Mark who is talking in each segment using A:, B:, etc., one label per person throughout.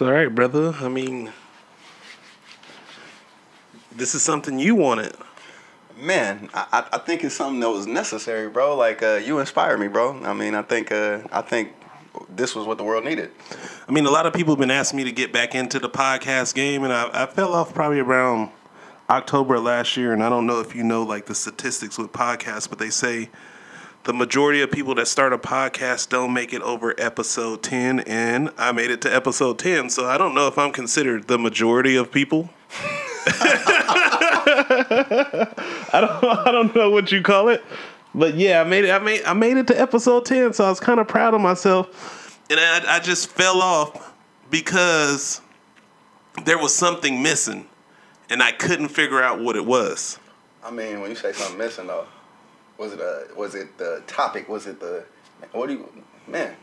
A: All right, brother. I mean, this is something you wanted.
B: Man, I, I think it's something that was necessary, bro. Like uh, you inspire me, bro. I mean, I think uh, I think this was what the world needed.
A: I mean, a lot of people have been asking me to get back into the podcast game, and I, I fell off probably around October last year. And I don't know if you know like the statistics with podcasts, but they say the majority of people that start a podcast don't make it over episode 10 and i made it to episode 10 so i don't know if i'm considered the majority of people I don't I don't know what you call it, but yeah, I made it. I made I made it to episode ten, so I was kind of proud of myself, and I, I just fell off because there was something missing, and I couldn't figure out what it was.
B: I mean, when you say something missing, though, was it a was it the topic? Was it the what do you man?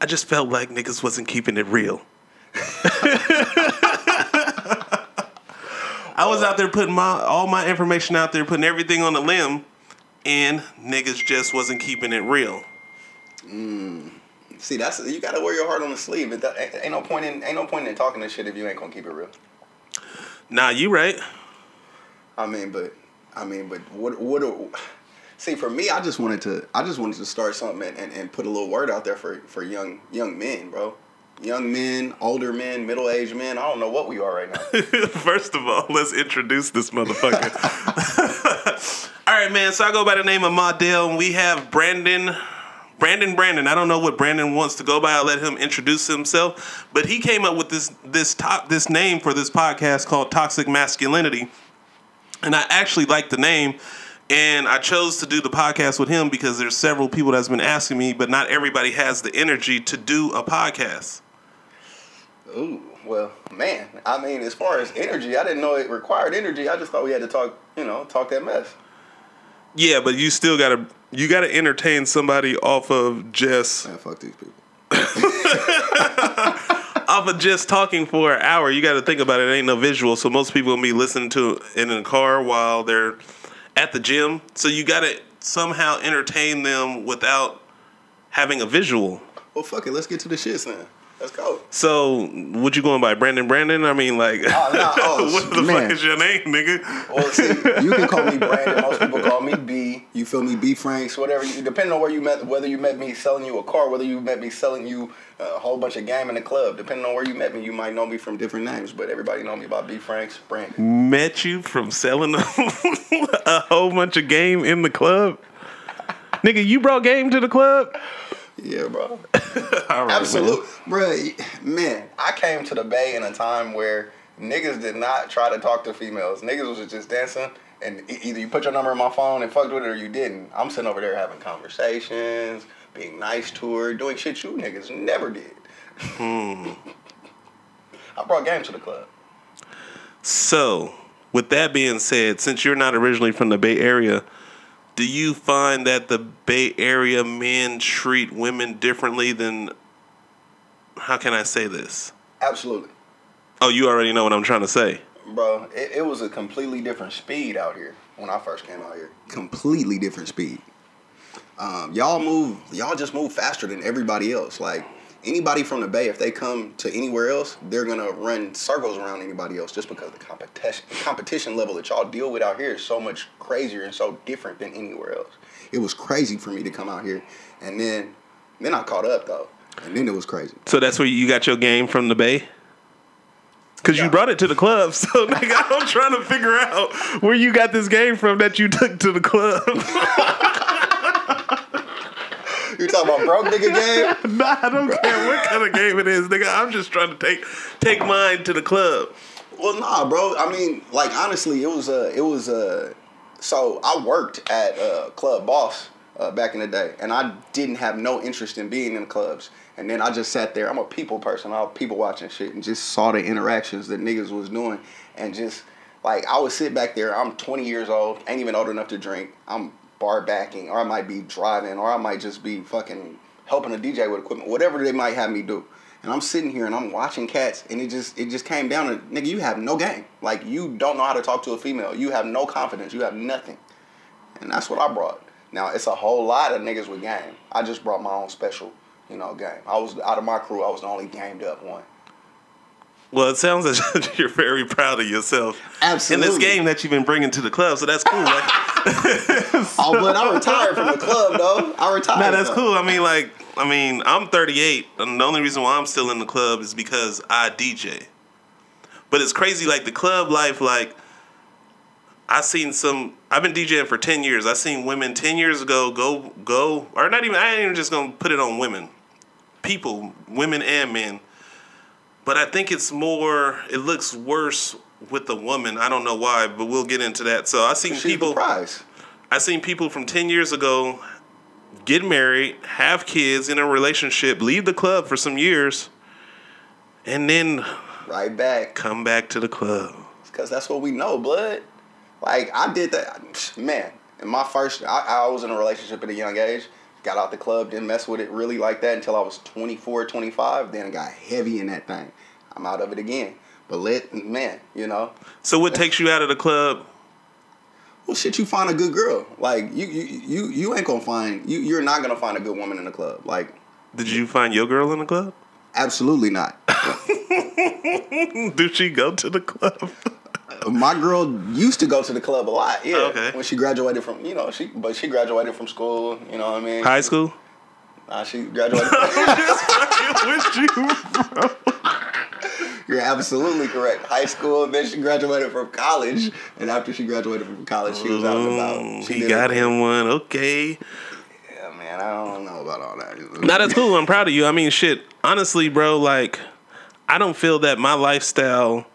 A: I just felt like niggas wasn't keeping it real. I was out there putting my all my information out there, putting everything on the limb, and niggas just wasn't keeping it real.
B: Mm. See, that's you gotta wear your heart on the sleeve. It, ain't, ain't no point in ain't no point in talking this shit if you ain't gonna keep it real.
A: Nah, you right.
B: I mean, but I mean, but what what? see, for me, I just wanted to I just wanted to start something and, and, and put a little word out there for for young young men, bro young men, older men, middle aged men. I don't know what we are right now.
A: First of all, let's introduce this motherfucker. all right, man. So I go by the name of Modell, and we have Brandon. Brandon Brandon. I don't know what Brandon wants to go by. I'll let him introduce himself. But he came up with this this top this name for this podcast called Toxic Masculinity. And I actually like the name. And I chose to do the podcast with him because there's several people that's been asking me, but not everybody has the energy to do a podcast.
B: Ooh, well, man. I mean, as far as energy, I didn't know it required energy. I just thought we had to talk, you know, talk that mess.
A: Yeah, but you still gotta you gotta entertain somebody off of just
B: Man, fuck these people.
A: off of just talking for an hour. You got to think about it. it. Ain't no visual, so most people gonna be listening to it in a car while they're at the gym. So you got to somehow entertain them without having a visual.
B: Well, fuck it. Let's get to the shits then. Let's go.
A: So, what you going by, Brandon? Brandon? I mean, like, oh, nah, oh, what the man. fuck is your name, nigga?
B: Well, see, you can call me Brandon. Most people call me B. You feel me? B Franks, whatever. You, depending on where you met, whether you met me selling you a car, whether you met me selling you a whole bunch of game in the club. Depending on where you met me, you might know me from different names, but everybody know me by B Franks, Brandon.
A: Met you from selling a, a whole bunch of game in the club, nigga. You brought game to the club.
B: Yeah, bro. Absolutely, bro. Man, I came to the Bay in a time where niggas did not try to talk to females. Niggas was just dancing, and either you put your number in my phone and fucked with it, or you didn't. I'm sitting over there having conversations, being nice to her, doing shit you niggas never did. Hmm. I brought game to the club.
A: So, with that being said, since you're not originally from the Bay Area, do you find that the Bay Area men treat women differently than how can I say this?
B: Absolutely.
A: Oh, you already know what I'm trying to say.
B: Bro, it, it was a completely different speed out here when I first came out here. Completely different speed. Um, y'all move, y'all just move faster than everybody else. Like anybody from the Bay, if they come to anywhere else, they're gonna run circles around anybody else just because the competition competition level that y'all deal with out here is so much crazier and so different than anywhere else. It was crazy for me to come out here, and then then I caught up though, and then it was crazy.
A: So that's where you got your game from the Bay. Cause yeah. you brought it to the club, so nigga, I'm trying to figure out where you got this game from that you took to the club.
B: You talking about broke nigga game?
A: nah, I don't care what kind of game it is, nigga. I'm just trying to take take mine to the club.
B: Well, nah, bro. I mean, like honestly, it was uh, it was uh, so I worked at uh, Club Boss uh, back in the day, and I didn't have no interest in being in clubs. And then I just sat there. I'm a people person. I was people watching shit, and just saw the interactions that niggas was doing, and just like I would sit back there. I'm 20 years old, ain't even old enough to drink. I'm bar backing, or I might be driving, or I might just be fucking helping a DJ with equipment, whatever they might have me do. And I'm sitting here and I'm watching cats, and it just it just came down to nigga, you have no game. Like you don't know how to talk to a female. You have no confidence. You have nothing. And that's what I brought. Now it's a whole lot of niggas with game. I just brought my own special you know, game. I was out of my crew. I was the only gamed up one.
A: Well, it sounds as if you're very proud of yourself
B: Absolutely.
A: in this game that you've been bringing to the club. So that's cool. Like,
B: Oh, but I retired from the club though. I retired.
A: nah, that's
B: though.
A: cool. I mean, like, I mean, I'm 38, and the only reason why I'm still in the club is because I DJ. But it's crazy, like the club life. Like, I seen some. I've been DJing for 10 years. I seen women 10 years ago go go, or not even. I ain't even just gonna put it on women, people, women and men. But I think it's more. It looks worse with the woman. I don't know why, but we'll get into that. So I seen
B: She's
A: people.
B: prize.
A: I seen people from 10 years ago get married, have kids in a relationship, leave the club for some years, and then
B: Right back.
A: come back to the club.
B: Because that's what we know, blood. Like, I did that. Man, in my first, I, I was in a relationship at a young age. Got out the club, didn't mess with it really like that until I was 24, 25. Then I got heavy in that thing. I'm out of it again. But let, man, you know.
A: So what takes you out of the club?
B: Well, shit, you find a good girl. Like, you you, you, you ain't gonna find, you, you're not gonna find a good woman in the club. Like,
A: Did you find your girl in the club?
B: absolutely not.
A: Did she go to the club?
B: My girl used to go to the club a lot. Yeah.
A: Oh, okay.
B: When she graduated from, you know, she but she graduated from school. You know what I mean?
A: High school?
B: Nah, she graduated.
A: Just fucking With you.
B: You're absolutely correct. High school, then she graduated from college, and after she graduated from college, she was out and about. Oh, she
A: He got
B: it.
A: him one. Okay.
B: Yeah, man, I don't know about all that.
A: Now that's cool. I'm proud of you. I mean, shit. Honestly, bro, like, I don't feel that my lifestyle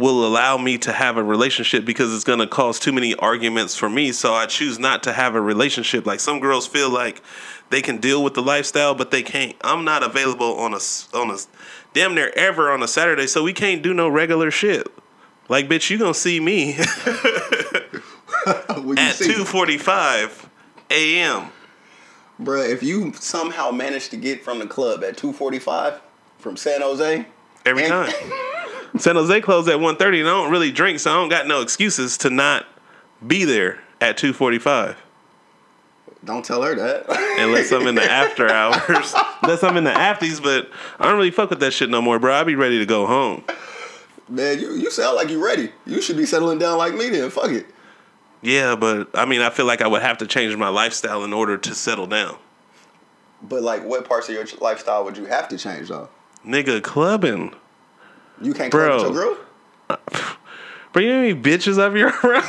A: will allow me to have a relationship because it's gonna cause too many arguments for me. So I choose not to have a relationship. Like some girls feel like they can deal with the lifestyle, but they can't. I'm not available on a on a damn near ever on a Saturday, so we can't do no regular shit. Like, bitch, you gonna see me at two forty five a.m.
B: Bruh, if you somehow manage to get from the club at 245 from San Jose,
A: every
B: And-
A: time. San Jose closed at 1.30 and I don't really drink, so I don't got no excuses to not be there at 2.45.
B: don't tell her that.
A: Unless I'm in the after hours. Unless I'm in the afties, but I don't really fuck with that shit no more, bro. I be ready to go home.
B: Man, you, you sound like you ready. You should be settling down like me then. Fuck it.
A: Yeah, but I mean, I feel like I would have to change my lifestyle in order to settle down.
B: But like, what parts of your lifestyle would you have to change though?
A: Nigga, clubbing.
B: You can't
A: Bro.
B: with your girl.
A: Bro, you know how many bitches I've been around?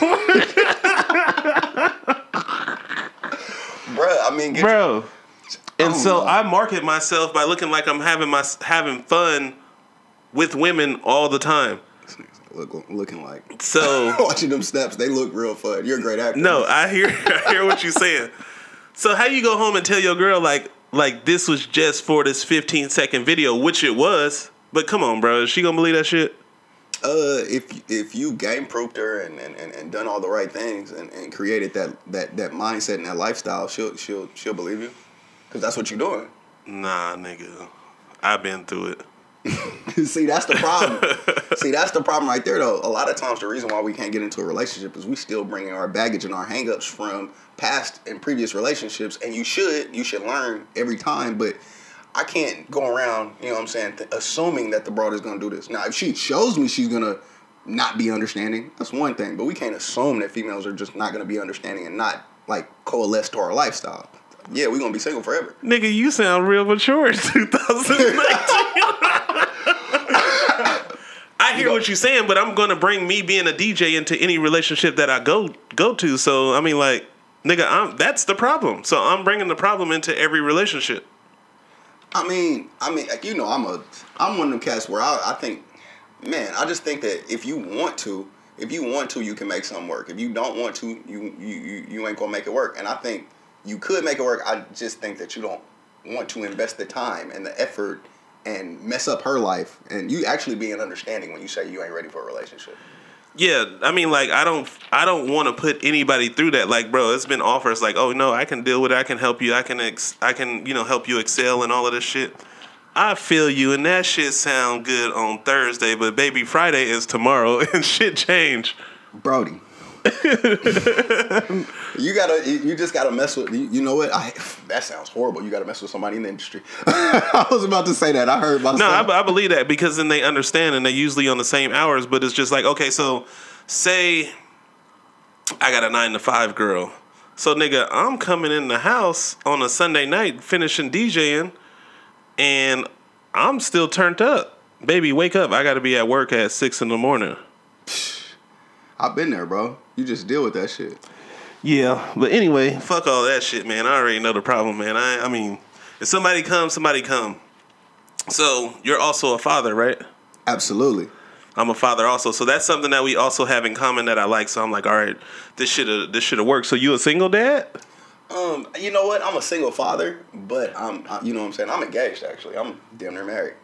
B: Bruh, I mean, get
A: bro. And
B: Oh,
A: so
B: no.
A: I market myself by looking like I'm having my having fun with women all the time.
B: look, looking like
A: So
B: watching them snaps. They look real fun. You're a great actor.
A: no, I hear I hear what you're saying. So how you go home and tell your girl like like this was just for this 15 second video, which it was. But come on, bro, is she gonna believe that shit?
B: Uh, if if you game proofed her and, and, and, and done all the right things and, and created that, that that mindset and that lifestyle, she'll she'll she'll believe you, because that's what you're doing.
A: Nah, nigga, I've been through it.
B: See, that's the problem. See, that's the problem right there, though. A lot of times, the reason why we can't get into a relationship is we still bringing our baggage and our hangups from past and previous relationships. And you should, you should learn every time. But I can't go around, you know what I'm saying, th- assuming that the broad is going to do this. Now, if she shows me she's going to not be understanding, that's one thing. But we can't assume that females are just not going to be understanding and not like coalesce to our lifestyle. Yeah, we're going to be single forever.
A: Nigga, you sound real mature in 2019. I hear what you're saying, but I'm gonna bring me being a DJ into any relationship that I go go to. So I mean, like, nigga, I'm that's the problem. So I'm bringing the problem into every relationship.
B: I mean, I mean, like you know, I'm a, I'm one of them cats where I, I think, man, I just think that if you want to, if you want to, you can make something work. If you don't want to, you you you, you ain't gonna make it work. And I think you could make it work. I just think that you don't want to invest the time and the effort and mess up her life. And you actually be an understanding when you say you ain't ready for a relationship.
A: Yeah, I mean, like, I don't, I don't want to put anybody through that. Like, bro, it's been offers like, oh no, I can deal with it. I can help you. I can, ex- I can, you know, help you excel and all of this shit. I feel you, and that shit sound good on Thursday, but baby, Friday is tomorrow, and shit change.
B: Brody, you gotta, you just gotta mess with. You, you know what? I that sounds horrible. You gotta mess with somebody in the industry. I was about to say that. I heard myself.
A: No, I, I believe that because then they understand and they usually on the same hours. But it's just like okay, so say I got a nine to five girl. So nigga, I'm coming in the house on a Sunday night, finishing DJing, and I'm still turned up. Baby, wake up! I got to be at work at six in the morning.
B: I've been there, bro. You just deal with that shit.
A: Yeah, but anyway, fuck all that shit, man. I already know the problem, man. I, I mean, if somebody comes, somebody come. So you're also a father, right?
B: Absolutely.
A: I'm a father also, so that's something that we also have in common that I like. So I'm like, all right, this should this should have worked. So you a single dad?
B: Um, you know what? I'm a single father, but I'm, I, you know what I'm saying. I'm engaged actually. I'm damn near married.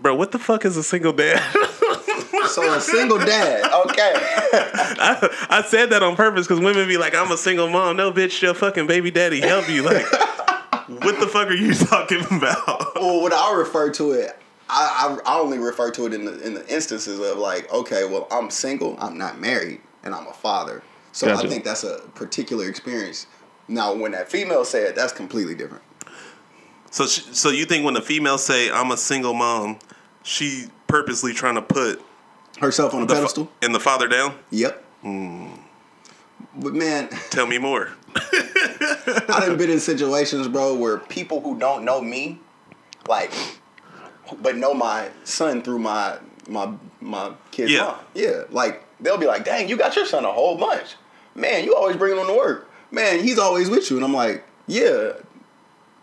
A: Bro, what the fuck is a single dad?
B: So a single dad. Okay.
A: I, I said that on purpose because women be like, I'm a single mom. No, bitch, your fucking baby daddy help you. Like, what the fuck are you talking about?
B: well, when I refer to it, I, I I only refer to it in the in the instances of like, okay, well, I'm single, I'm not married, and I'm a father. So
A: Gotcha.
B: I think that's a particular experience. Now, when that female said, that's completely different.
A: So, she, so you think when the female say I'm a single mom, she purposely trying to put
B: Herself on a
A: the fa-
B: pedestal.
A: and the father down?
B: Yep.
A: Hmm.
B: But man,
A: Tell me more.
B: I done been in situations, bro, where people who don't know me, like, but know my son through my my my kid's
A: Yeah.
B: mom. Yeah, like they'll be like, "Dang, you got your son a whole bunch, man. You always bring him to work, man. He's always with you." And I'm like, "Yeah,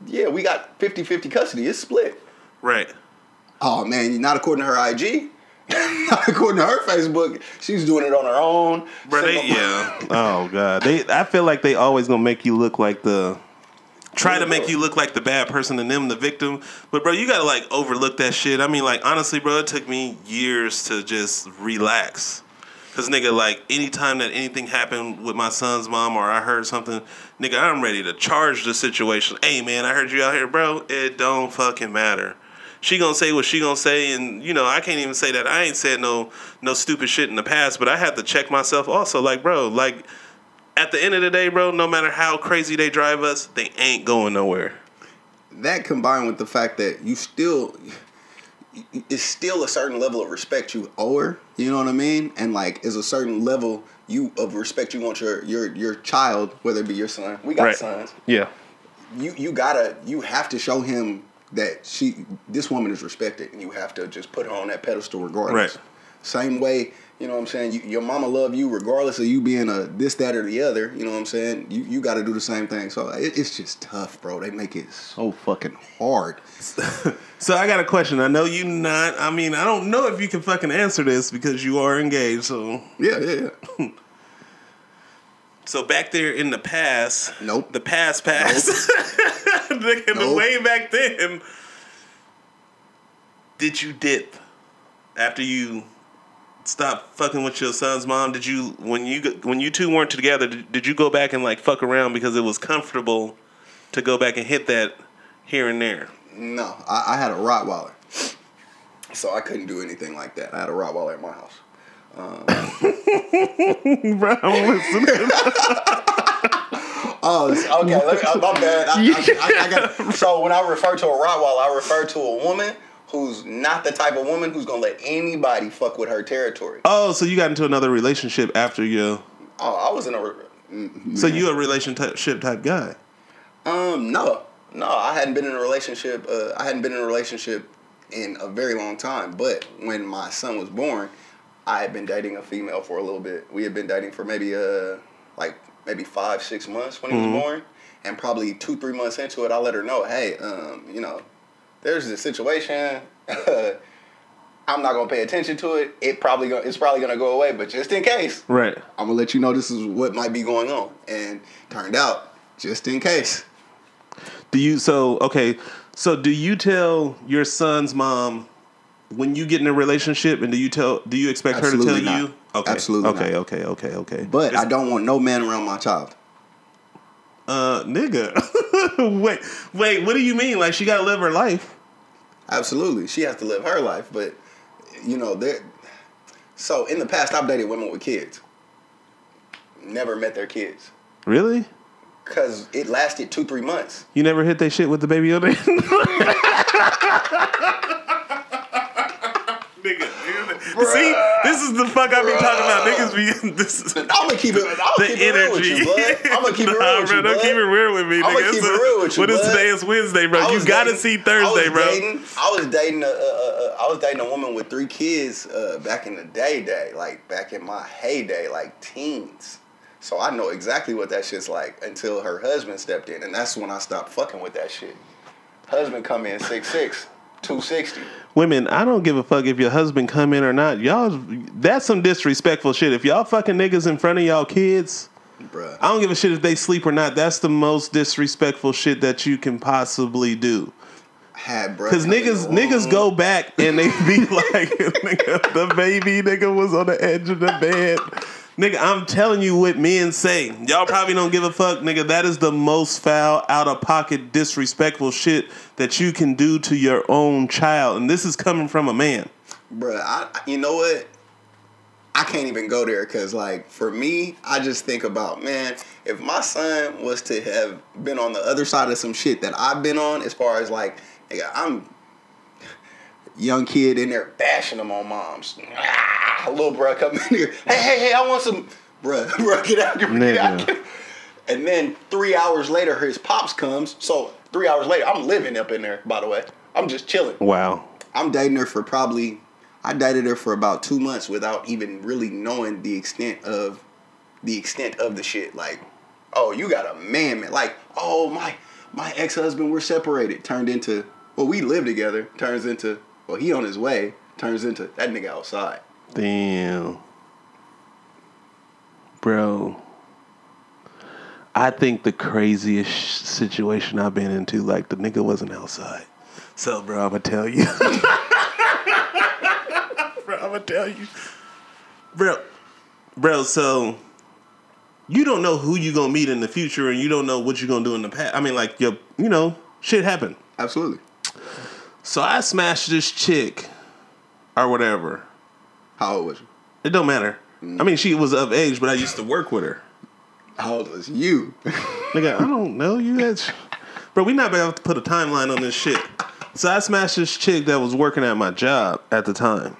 B: yeah, we got 50-50 custody. It's split."
A: Right.
B: Oh man, not according to her IG. Not according to her Facebook. She's doing it on her own.
A: Bro, they, yeah. Oh god, they. I feel like they always gonna make you look like the. Try to make you look like the bad person and them the victim, but bro, you gotta like overlook that shit. I mean, like honestly, bro, it took me years to just relax. Cause nigga, like anytime that anything happened with my son's mom or I heard something, nigga, I'm ready to charge the situation. Hey man, I heard you out here, bro. It don't fucking matter. She gonna say what she gonna say, and you know I can't even say that I ain't said no no stupid shit in the past, but I have to check myself also. Like, bro, like at the end of the day, bro, no matter how crazy they drive us, they ain't going nowhere.
B: that combined with the fact that you still it's still a certain level of respect you owe her you know what i mean and like is a certain level you of respect you want your your your child whether it be your son we got sons
A: Yeah.
B: you you gotta you have to show him that she this woman is respected and you have to just put her on that pedestal regardless
A: Right.
B: same way you know what i'm saying you, your mama love you regardless of you being a this that or the other you know what i'm saying you, you got to do the same thing so it, it's just tough bro they make it so fucking hard
A: So I got a question. I know you not. I mean, I don't know if you can fucking answer this because you are engaged. So,
B: yeah yeah yeah
A: so back there in the past,
B: Nope.
A: the past past, Nigga, the
B: Nope.
A: way back then. Did you dip after you stopped fucking with your son's mom? Did you when you when you two weren't together? Did, did you go back and like fuck around because it was comfortable to go back and hit that here and there?
B: No, I, I had a Rottweiler, so I couldn't do anything like that. I had a Rottweiler at my house.
A: Bro, I'm listening.
B: Oh, okay. Let me, uh, my bad. I, I, I, got, so when I refer to a Rottweiler, I refer to a woman who's not the type of woman who's gonna let anybody fuck with her territory.
A: Oh, so you got into another relationship after you?
B: Oh, I was in a. re-
A: So you a relationship type guy?
B: Um, no, no, I hadn't been in a relationship. Uh, I hadn't been in a relationship in a very long time. But when my son was born, I had been dating a female for a little bit. We had been dating for maybe uh like maybe five, six months when he was born, and probably two, three months into it, I let her know, hey, um, you know, there's this situation. I'm not gonna pay attention to it. It probably go, it's probably gonna go away, but just in case,
A: Right.
B: I'm gonna let you know this is what might be going on. And turned out, just in case.
A: Do you so okay? So do you tell your son's mom when you get in a relationship, and do you tell? Do you expect her to tell
B: not.
A: you? Okay.
B: Absolutely
A: Okay.
B: not.
A: Okay. Okay. Okay.
B: But I don't want no man around my child.
A: Uh, nigga. wait. Wait. What do you mean? Like she got to live her life?
B: Absolutely, she has to live her life. But you know, there. So in the past, I've dated women with kids. never met their kids
A: Really?
B: because it lasted two three months.
A: You never hit that shit with the baby on there? Nigga, see, this is the fuck I be talking about. Niggas be this is
B: I'm gonna keep it. I'm
A: the
B: keep it real with
A: energy.
B: you, bud. I'm gonna keep it real
A: Nah,
B: with
A: bro,
B: you,
A: don't
B: bud.
A: keep it real with me,
B: I'ma keep it real with you,
A: What is today? It's Wednesday, bro. You gotta
B: dating-
A: see Thursday,
B: I
A: bro.
B: Dating, I was dating a, a, a, I was dating a woman with three kids uh, back in the day, day, like back in my heyday, like teens. So I know exactly what that shit's like until her husband stepped in, and that's when I stopped fucking with that shit. Husband come in 6'6", 260.
A: Women, I don't give a fuck if your husband come in or not. Y'all, that's some disrespectful shit. If y'all fucking niggas in front of y'all kids,
B: Bruh.
A: I don't give a shit if they sleep or not. That's the most disrespectful shit that you can possibly do.
B: Had bruh.
A: Cause niggas, niggas go back and they be like, nigga, the baby nigga was on the edge of the bed. Nigga, I'm telling you what men say. Y'all probably don't give a fuck, nigga. That is the most foul, out of pocket, disrespectful shit that you can do to your own child. And this is coming from a man.
B: Bruh, I, you know what? I can't even go there because, like, for me, I just think about, man, if my son was to have been on the other side of some shit that I've been on, as far as, like, nigga, I'm young kid in there bashing them on moms. Ah, little bruh come in here. Hey, hey, hey, I want some. Bruh, bruh, get out here. Get out
A: Nigga.
B: here. And then three hours later, his pops comes. So three hours later, I'm living up in there, by the way. I'm just chilling.
A: Wow.
B: I'm dating her for probably I dated her for about two months without even really knowing the extent of the extent of the shit. Like, oh, you got a man, man. Like, oh my my ex husband, we're separated. Turned into well, we live together. Turns into well, he on his way. Turns into that nigga outside.
A: Damn. Bro. I think the craziest sh- situation I've been into, like the nigga wasn't outside. So, bro, I'm gonna tell you. bro, I'm gonna tell you. Bro, bro, so you don't know who you gonna meet in the future and you don't know what you're gonna do in the past. I mean, like, your, you know, shit happened.
B: Absolutely.
A: So I smashed this chick or whatever.
B: How old was you?
A: It don't matter. Mm. I mean, she was of age, but I used to work with her.
B: How old was you?
A: Nigga, I don't know you guys. Bro, we not about to put a timeline on this shit. So I smashed this chick that was working at my job at the time.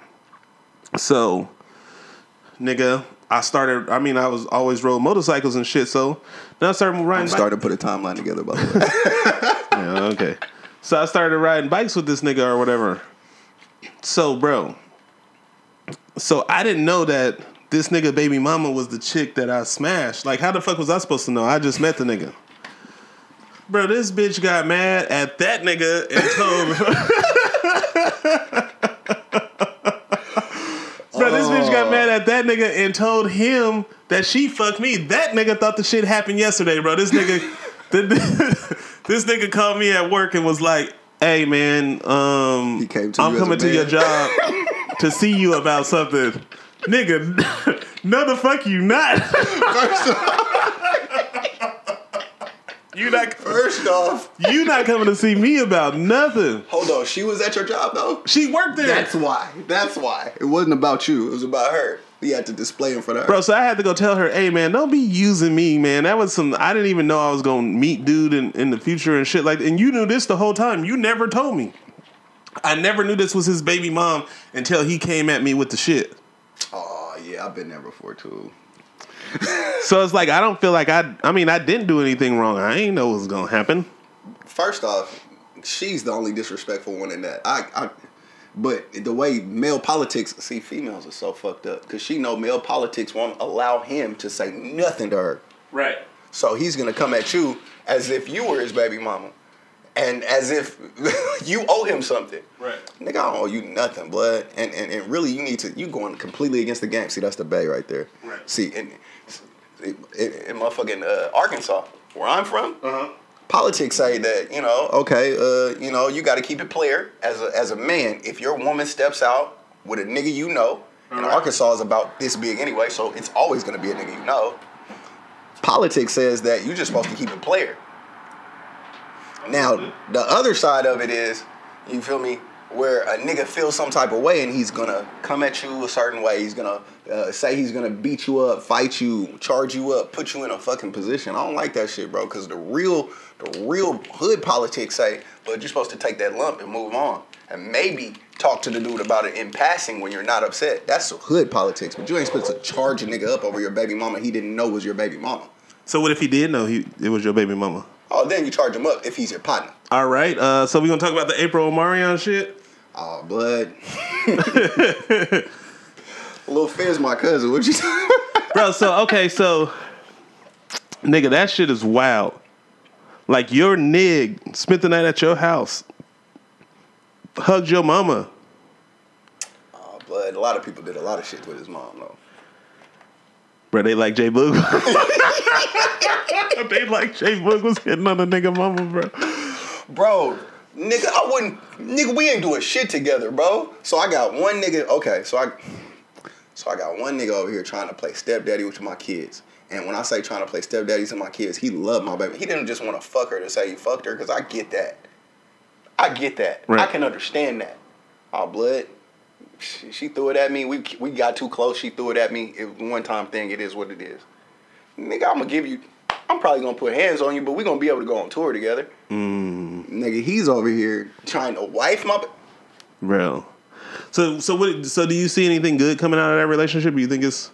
A: So, nigga, I started. I mean, I was always rode motorcycles and shit. So then I started riding.
B: Started to put a timeline together, by the way.
A: Yeah, okay. So I started riding bikes with this nigga or whatever. So, bro. So I didn't know that this nigga baby mama was the chick that I smashed. Like, how the fuck was I supposed to know? I just met the nigga. Bro, this bitch got mad at that nigga and told Bro, this bitch got mad at that nigga and told him that she fucked me. That nigga thought the shit happened yesterday, bro. This nigga, this nigga called me at work and was like, "Hey, man, um,
B: He came to
A: I'm
B: you as a
A: coming to your job to see you about something." Nigga, no the fuck you not. First off, you not
B: First off,
A: you not coming to see me about nothing.
B: hold on. She was at your job though.
A: She worked there.
B: That's why. That's why. It wasn't about you. It was about her. You had to display in front of her.
A: Bro, so I had to go tell her, hey man, don't be using me, man. That was some I didn't even know I was gonna meet dude in, in the future and shit like and you knew this the whole time. You never told me. I never knew this was his baby mom until he came at me with the shit.
B: Oh yeah, I've been there before too.
A: So it's like I don't feel like I I mean I didn't do anything wrong. I ain't know what was gonna happen.
B: First off, she's the only disrespectful one in that. I, I but the way male politics see females are so fucked up because she know male politics won't allow him to say nothing to her.
A: Right.
B: So he's gonna come at you as if you were his baby mama, and as if you owe him something.
A: Right.
B: Nigga, I don't owe you nothing, blood. And, and and really, you need to you going completely against the game. See, that's the bay right there.
A: Right.
B: See, in, in, in motherfucking uh, Arkansas, where I'm from,
A: Uh-huh.
B: Politics say that you know, okay, uh, you know, you got to keep it player as a as a man. If your woman steps out with a nigga you know, and
A: Alright.
B: Arkansas is about this big anyway, so it's always gonna be a nigga you know. Politics says that you're just supposed to keep it player. Now, the other side of it is, you feel me? where a nigga feels some type of way and he's gonna come at you a certain way. He's gonna uh, say he's gonna beat you up, fight you, charge you up, put you in a fucking position. I don't like that shit, bro. Cause the real, the real hood politics say, but you're supposed to take that lump and move on, and maybe talk to the dude about it in passing when you're not upset. That's hood politics. But you ain't supposed to charge a nigga up over your baby mama he didn't know was your baby mama.
A: So what if he did know he it was your baby mama?
B: Oh, then you charge him up if he's your partner.
A: All right. Uh, so we gonna talk about the Apryl Omarion shit.
B: Oh, blood. Little Fizz, my cousin. What you talking
A: Bro, so okay, so nigga, that shit is wild. Like your nig spent the night at your house, hugged your mama.
B: Oh, blood. A lot of people did a lot of shit with his mom, though.
A: Bro, they like J-Boog. they like J-Boog was hitting on a nigga mama, bro.
B: Bro, nigga, I wouldn't. Nigga, we ain't doing shit together, bro. So I got one nigga. Okay, so I. So I got one nigga over here trying to play stepdaddy with my kids. And when I say trying to play stepdaddy to my kids, he loved my baby. He didn't just want to fuck her to say he fucked her, because I get that. I get that. I can understand that. Oh, blood. She, she threw it at me. We we got too close. She threw it at me. It was one time thing. It is what it is. Nigga, I'm gonna give you. I'm probably gonna put hands on you, but we gonna be able to go on tour together. Mm. Nigga, he's over here trying to wife my.
A: Bro. So so what so do you see anything good coming out of that relationship? Or you think it's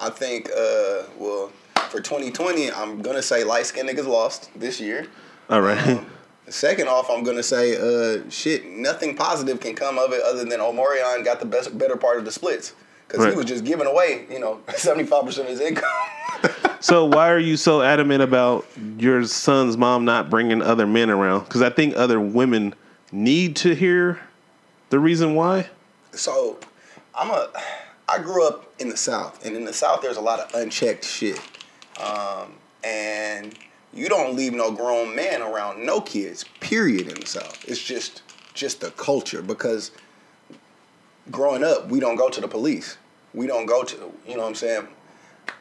B: I think. Uh, well, for 2020, I'm gonna say light skinned niggas lost this year.
A: all right?
B: Second off, I'm gonna say, uh, shit, nothing positive can come of it other than Omarion got the best, better part of the splits because
A: Right.
B: he was just giving away, you know, 75 percent of his income.
A: so why are you so adamant about your son's mom not bringing other men around? Because I think other women need to hear the reason why.
B: so, I'm a, I grew up in the South, and in the South, there's a lot of unchecked shit, um, and you don't leave no grown man around no kids. Period. In the South, it's just, just the culture because growing up, we don't go to the police. We don't go to, you know what I'm saying?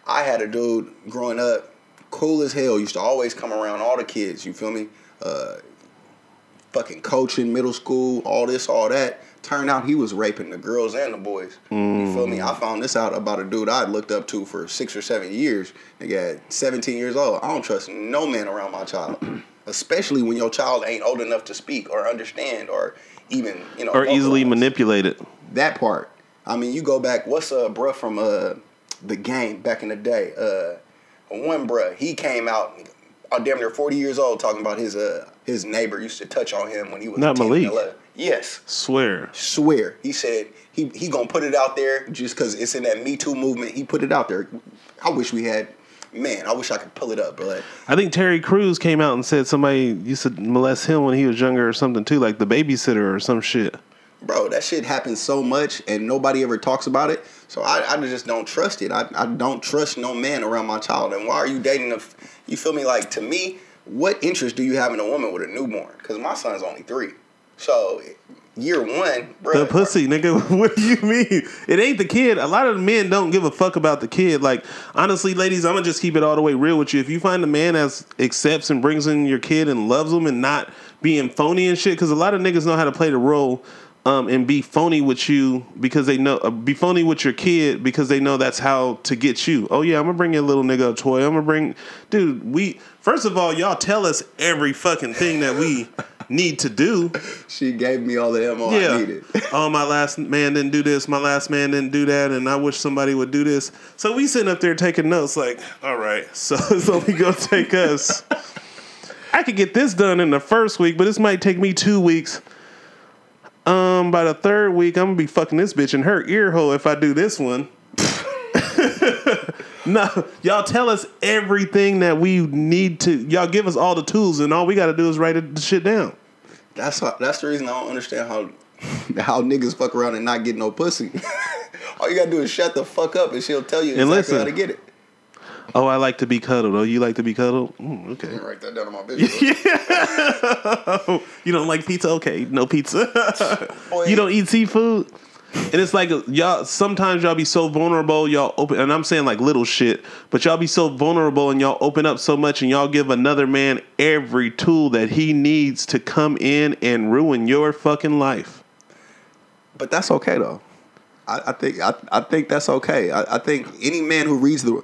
B: I had a dude growing up, cool as hell, used to always come around all the kids, you feel me? Uh, fucking coaching, middle school, all this, all that. Turned out he was raping the girls and the boys. You feel me? I found this out about a dude I looked up to for six or seven years. Nigga at 17 years old. I don't trust no man around my child. Especially when your child ain't old enough to speak or understand or even, you know,
A: Or easily manipulated.
B: that part. I mean, you go back. What's uh, bruh from uh, the game back in the day? Uh, one bruh, he came out, uh, damn near forty years old, talking about his uh his neighbor used to touch on him when he was
A: Not
B: 10 and
A: Malik.
B: 11. Yes,
A: Swear.
B: swear. He said he he gonna put it out there just because it's in that Me Too movement. He put it out there. I wish we had. Man, I wish I could pull it up, but
A: I think Terry Crews came out and said somebody used to molest him when he was younger or something too, like the babysitter or some shit.
B: bro, that shit happens so much and nobody ever talks about it. So I, I just don't trust it. I, I don't trust no man around my child. And why are you dating a? You feel me? Like to me, what interest do you have in a woman with a newborn? Because my son's only three. So year one, bro.
A: The pussy, nigga. What do you mean? It ain't the kid. A lot of the men don't give a fuck about the kid. Like, honestly, ladies, I'm gonna just keep it all the way real with you. If you find a man that accepts and brings in your kid and loves them and not being phony and shit, because a lot of niggas know how to play the role. Um, and be phony with you because they know uh, be phony with your kid because they know that's how to get you. Oh yeah, I'm gonna bring your little nigga a toy. I'm gonna bring, dude. We first of all, y'all tell us every fucking thing that we need to do.
B: She gave me all the ammo I needed.
A: oh, my last man didn't do this. My last man didn't do that, and I wish somebody would do this. So we sitting up there taking notes, like, all right, so it's only gonna take us. I could get this done in the first week, but this might take me two weeks. Um, by the third week, I'm gonna be fucking this bitch in her ear hole if I do this one. No, y'all tell us everything that we need to. Y'all give us all the tools, and all we got to do is write the shit down.
B: That's how, that's the reason I don't understand how how niggas fuck around and not get no pussy. all you gotta do is shut the fuck up and she'll tell you
A: And
B: exactly
A: listen.
B: how to get it.
A: Oh, I like to be cuddled. Oh, you like to be cuddled? Mm, okay.
B: Me write that down on my business.
A: you don't like pizza? Okay, no pizza. You don't eat seafood? And it's like y'all. Sometimes y'all be so vulnerable. Y'all open, and I'm saying like little shit, but y'all be so vulnerable and y'all open up so much, and y'all give another man every tool that he needs to come in and ruin your fucking life.
B: But that's okay though. I, I think I, I think that's okay. I, I think any man who reads the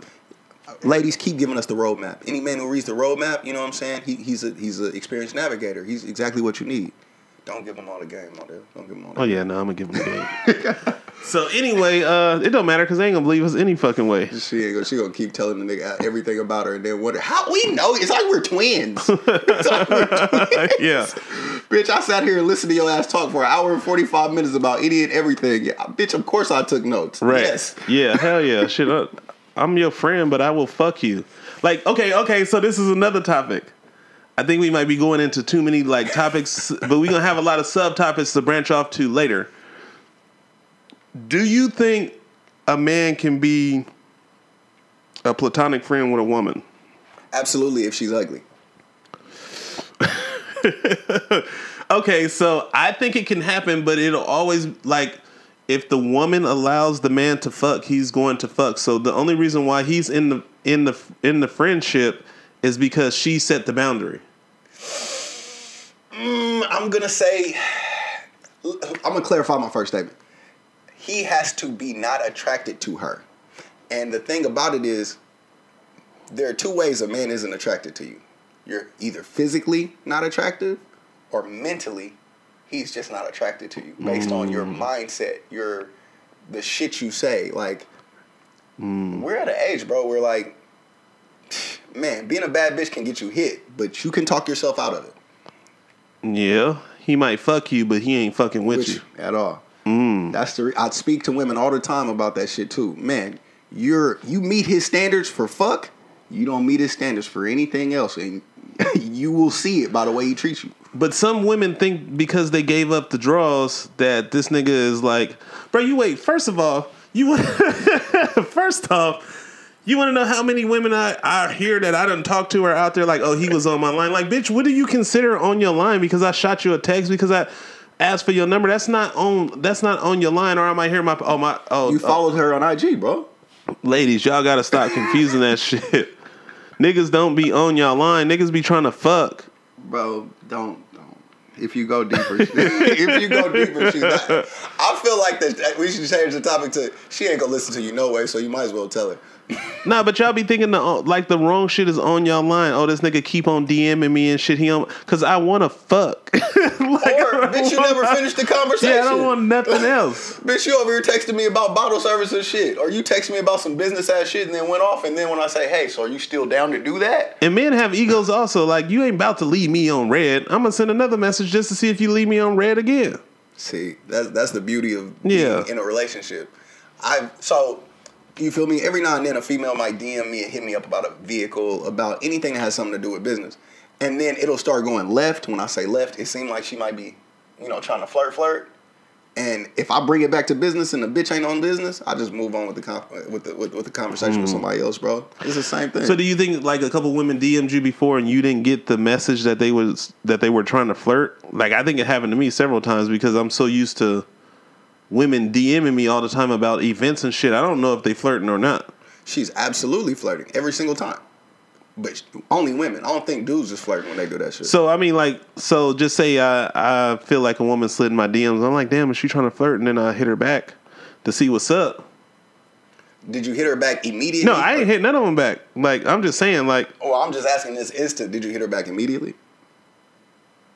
B: ladies keep giving us the roadmap. Any man who reads the roadmap, you know what I'm saying? He, he's a he's an experienced navigator. He's exactly what you need. Don't give them all the game, dude. Don't give him all. The
A: Oh yeah, no, I'm gonna give them the game. so anyway, uh, it don't matter because they ain't gonna believe us any fucking way.
B: She ain't gonna. She gonna keep telling the nigga everything about her, and then wonder how we know. It's like we're twins. it's like we're twins.
A: Yeah.
B: bitch. I sat here and listened to your ass talk for an hour and forty five minutes about any and everything. Yeah, bitch. Of course I took notes.
A: Right.
B: Yes.
A: Yeah, hell yeah. Shit, I'm your friend, but I will fuck you. Like, okay, okay, so this is another topic. I think we might be going into too many like topics, but we're gonna have a lot of subtopics to branch off to later. Do you think a man can be a platonic friend with a woman?
B: Absolutely. If she's ugly.
A: Okay, so I think it can happen, but it'll always like if the woman allows the man to fuck, he's going to fuck. So the only reason why he's in the in the in the friendship is because she set the boundary.
B: Mm, I'm gonna say. I'm gonna clarify my first statement. He has to be not attracted to her, and the thing about it is, there are two ways a man isn't attracted to you. You're either physically not attractive, or mentally, he's just not attracted to you based on your mindset, your the shit you say. Like, we're at an age, bro, where like, man, being a bad bitch can get you hit, but you can talk yourself out of it.
A: Yeah, he might fuck you, but he ain't fucking with,
B: with
A: you.
B: you at all. Mm. That's the. Re- I speak to women all the time about that shit too. Man, you're you meet his standards for fuck. You don't meet his standards for anything else, and you will see it by the way he treats you.
A: But some women think because they gave up the draws that this nigga is like, bro. You wait. First of all, you first off. You want to know how many women I, I hear that I don't talk to are out there like, oh, he was on my line. Like, bitch, what do you consider on your line? Because I shot you a text because I asked for your number. That's not on. That's not on your line. Or I might hear my oh my oh.
B: You oh. followed her on IG, bro.
A: ladies, y'all gotta stop confusing that shit. Niggas don't be on y'all line. Niggas be trying to fuck.
B: Bro, don't don't. If you go deeper, if you go deeper, she's not. I feel like that we should change the topic to she ain't gonna listen to you no way, so you might as well tell her.
A: Nah, but y'all be thinking the uh, like the wrong shit is on y'all line. Oh, this nigga keep on DMing me and shit. He on because I want to fuck. like,
B: Or bitch, you never finished the conversation.
A: Yeah, I don't want nothing else.
B: Bitch, you over here texting me about bottle service and shit. Or you text me about some business ass shit and then went off. And then when I say, hey, so are you still down to do that?
A: And men have egos also. Like you ain't about to leave me on read. I'm gonna send another message just to see if you leave me on read again.
B: See, that's that's the beauty of being
A: Yeah.
B: in a relationship. I so you feel me? Every now and then a female might DM me and hit me up about a vehicle, about anything that has something to do with business. And then it'll start going left. When I say left, it seems like she might be, you know, trying to flirt flirt. And if I bring it back to business and the bitch ain't on business, I just move on with the con- with the with, with the conversation with mm. somebody else, bro. It's the same thing.
A: So do you think like a couple women DM'd you before and you didn't get the message that they was that they were trying to flirt? Like I think it happened to me several times because I'm so used to women DMing me all the time about events and shit. I don't know if they flirting or not.
B: She's absolutely flirting every single time. But only women. I don't think dudes is flirting when they do that shit.
A: So I mean, like, so just say I I feel like a woman slid in my DMs. I'm like, damn, is she trying to flirt? And then I hit her back to see what's up.
B: Did you hit her back immediately?
A: No, I ain't hit none of them back. Like I'm just saying, like,
B: Oh, I'm just asking this instant. Did you hit her back immediately?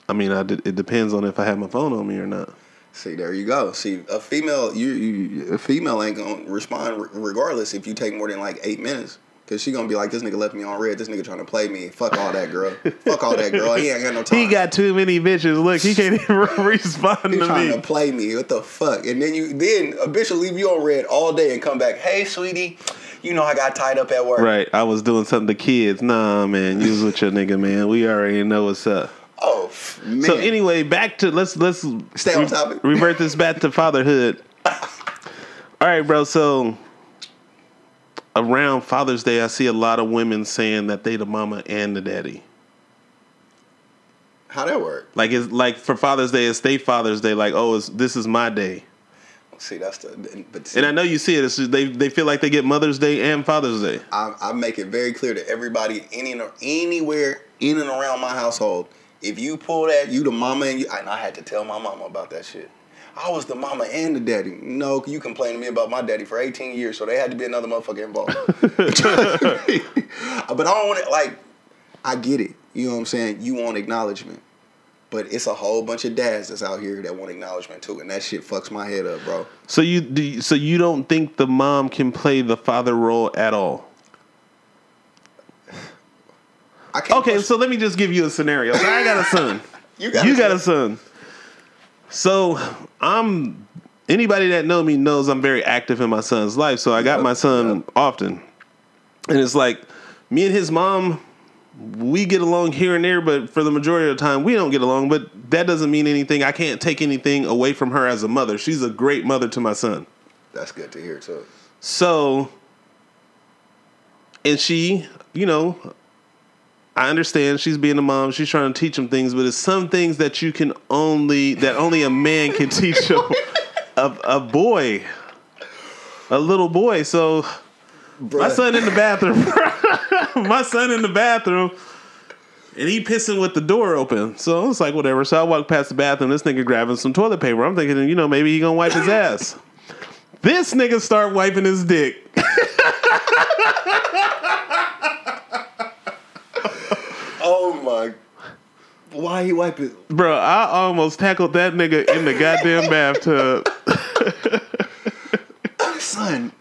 A: I mean, I did, it depends on if I have my phone on me or not.
B: See, there you go. See, a female, you, you a female ain't gonna respond re- regardless if you take more than like eight minutes. Cause she gonna be like, this nigga left me on read. This nigga trying to play me. Fuck all that, girl. Fuck all that, girl. He ain't got no time.
A: He got too many bitches. Look, he can't even respond
B: He
A: to
B: trying
A: me.
B: to play me. What the fuck? And then you, then a bitch will leave you on read all day and come back. Hey, sweetie, you know I got tied up at work.
A: Right, I was doing something to kids. Nah, man, you was with your nigga, man. We already know what's up.
B: Oh man.
A: So anyway, back to let's let's
B: Stay on topic.
A: Revert this back to fatherhood. All right, bro. So around Father's Day, I see a lot of women saying that they the mama and the daddy.
B: how that work?
A: Like it's like for Father's Day, it's they Father's Day. Like, oh, it's, this is my day.
B: See, that's the. But see,
A: And I know you see it. It's just they they feel like they get Mother's Day and Father's Day.
B: I, I make it very clear to everybody, any anywhere in and around my household, if you pull that, you the mama, and you. And I had to tell my mama about that shit. I was the mama and the daddy. No, you complained to me about my daddy for 18 years, so they had to be another motherfucker involved. but I don't want it. Like, I get it. You know what I'm saying? You want acknowledgement. But it's a whole bunch of dads that's out here that want acknowledgement too, and that shit fucks my head up, bro.
A: So you do you- so you don't think the mom can play the father role at all?
B: I can't.
A: Okay,
B: push-
A: so let me just give you a scenario. So I got a son.
B: you got
A: you got a son. So I'm anybody that know me knows I'm very active in my son's life. So I got
B: Yep,
A: my son
B: yep.
A: often, and it's like me and his mom. We get along here and there, but for the majority of the time, we don't get along. But that doesn't mean anything. I can't take anything away from her as a mother. She's a great mother to my son.
B: That's good to hear too.
A: So, and she, you know, I understand she's being a mom. She's trying to teach him things, but it's some things that you can only that only a man can teach a, a, a boy, a little boy. So, my son in the bathroom. my son in the bathroom. And he pissing with the door open. So it's like, whatever. So I walk past the bathroom. This nigga grabbing some toilet paper. I'm thinking, you know, maybe he gonna wipe his ass. This nigga start wiping his dick.
B: Oh my. Why he wipe it?
A: Bro, I almost tackled that nigga in the goddamn bathtub.
B: Son.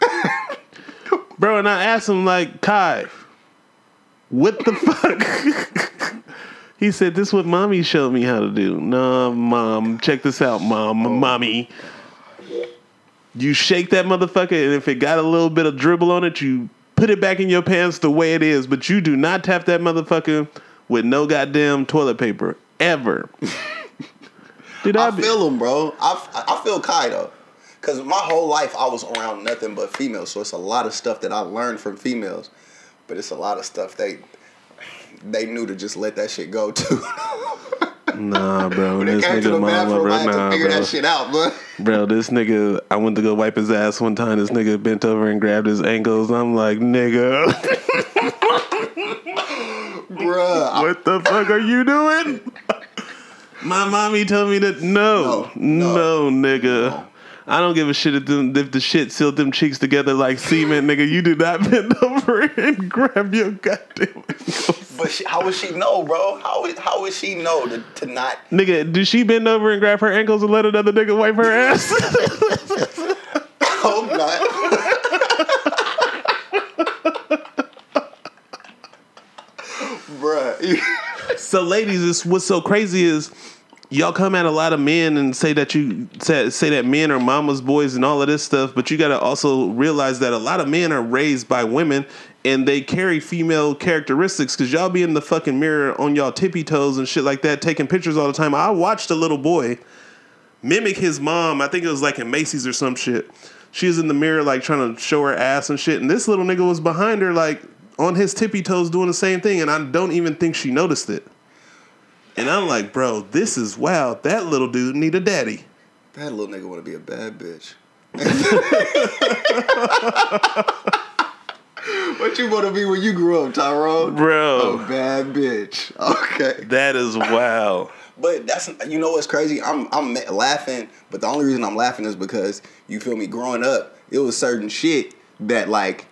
A: Bro, and I asked him, like, Kai, what the fuck? he said, This what mommy showed me how to do. No, mom, check this out, mom, oh. mommy. You shake that motherfucker, and if it got a little bit of dribble on it, you put it back in your pants the way it is, but you do not tap that motherfucker with no goddamn toilet paper. Ever. Dude,
B: I
A: be-
B: feel him, bro. I, I feel Kai though, cause my whole life I was around nothing but females, so it's a lot of stuff that I learned from females, but it's a lot of stuff they they knew to just let that shit go too.
A: Nah, bro.
B: when
A: this
B: came to
A: nigga
B: the bathroom,
A: bro.
B: I had
A: Nah,
B: to figure
A: bro.
B: that shit out, bro.
A: Bro, this nigga, I went to go wipe his ass one time. This nigga bent over and grabbed his ankles. I'm like, nigga,
B: Bruh,
A: what the fuck are you doing? My mommy told me that no, no,
B: No, no,
A: nigga.
B: no.
A: I don't give a shit if, them, if the shit sealed them cheeks together like cement, nigga. You do not bend over and grab your goddamn
B: but she, how would she know, bro? How would how would she know to, to not?
A: Nigga, did she bend over and grab her ankles and let another nigga wipe her ass?
B: Oh, Hope not. Bruh.
A: So, ladies, this what's so crazy is y'all come at a lot of men and say that you say, say that men are mama's boys and all of this stuff, but you got to also realize that a lot of men are raised by women and they carry female characteristics because y'all be in the fucking mirror on y'all tippy toes and shit like that, taking pictures all the time. I watched a little boy mimic his mom. I think it was like in Macy's or some shit. She was in the mirror like trying to show her ass and shit, and this little nigga was behind her like on his tippy toes doing the same thing, and I don't even think she noticed it. And I'm like, bro, this is wow. That little dude need a daddy.
B: That little nigga want to be a bad bitch. what you want to be when you grew up, Tyrone?
A: Bro.
B: A bad bitch. Okay.
A: That is wow.
B: But that's you know what's crazy. I'm I'm laughing, but the only reason I'm laughing is because you feel me. Growing up, it was certain shit that like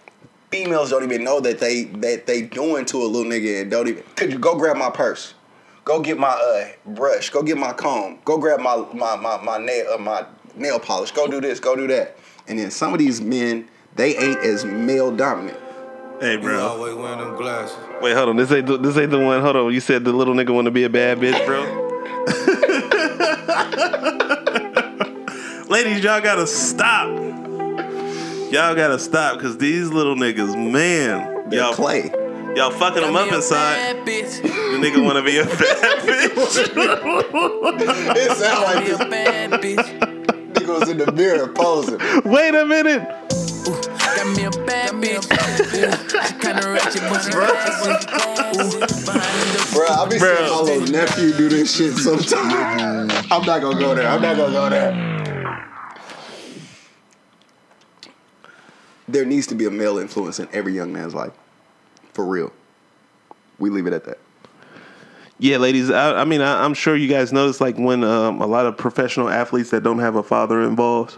B: females don't even know that they that they doing to a little nigga and don't even. Could you go grab my purse? Go get my uh, brush. Go get my comb. Go grab my my my my nail uh, my nail polish. Go do this. Go do that. And then some of these men, they ain't as male dominant.
A: Hey,
C: You
A: bro.
C: always wearing them glasses.
A: Wait, hold on. This ain't the, this ain't the one. Hold on. You said the little nigga want to be a bad bitch, bro. Ladies, y'all gotta stop. Y'all gotta stop because these little niggas, man,
B: They're
A: y'all
B: clay.
A: y'all fucking them up inside. The nigga want to be a bad bitch.
B: It sound like
C: Be a bad bitch.
B: nigga was in the mirror posing.
A: Wait a minute.
C: Got me a bad bitch. She kinda ratchet, but she classy. Ooh, behind the
B: Bro, I be
A: Bro.
B: seeing my little nephew do this shit sometimes. I'm not gonna go there. I'm not gonna go there. There needs to be a male influence in every young man's life. For real. We leave it at that.
A: Yeah, ladies. I, I mean, I, I'm sure you guys notice, like when um, a lot of professional athletes that don't have a father involved,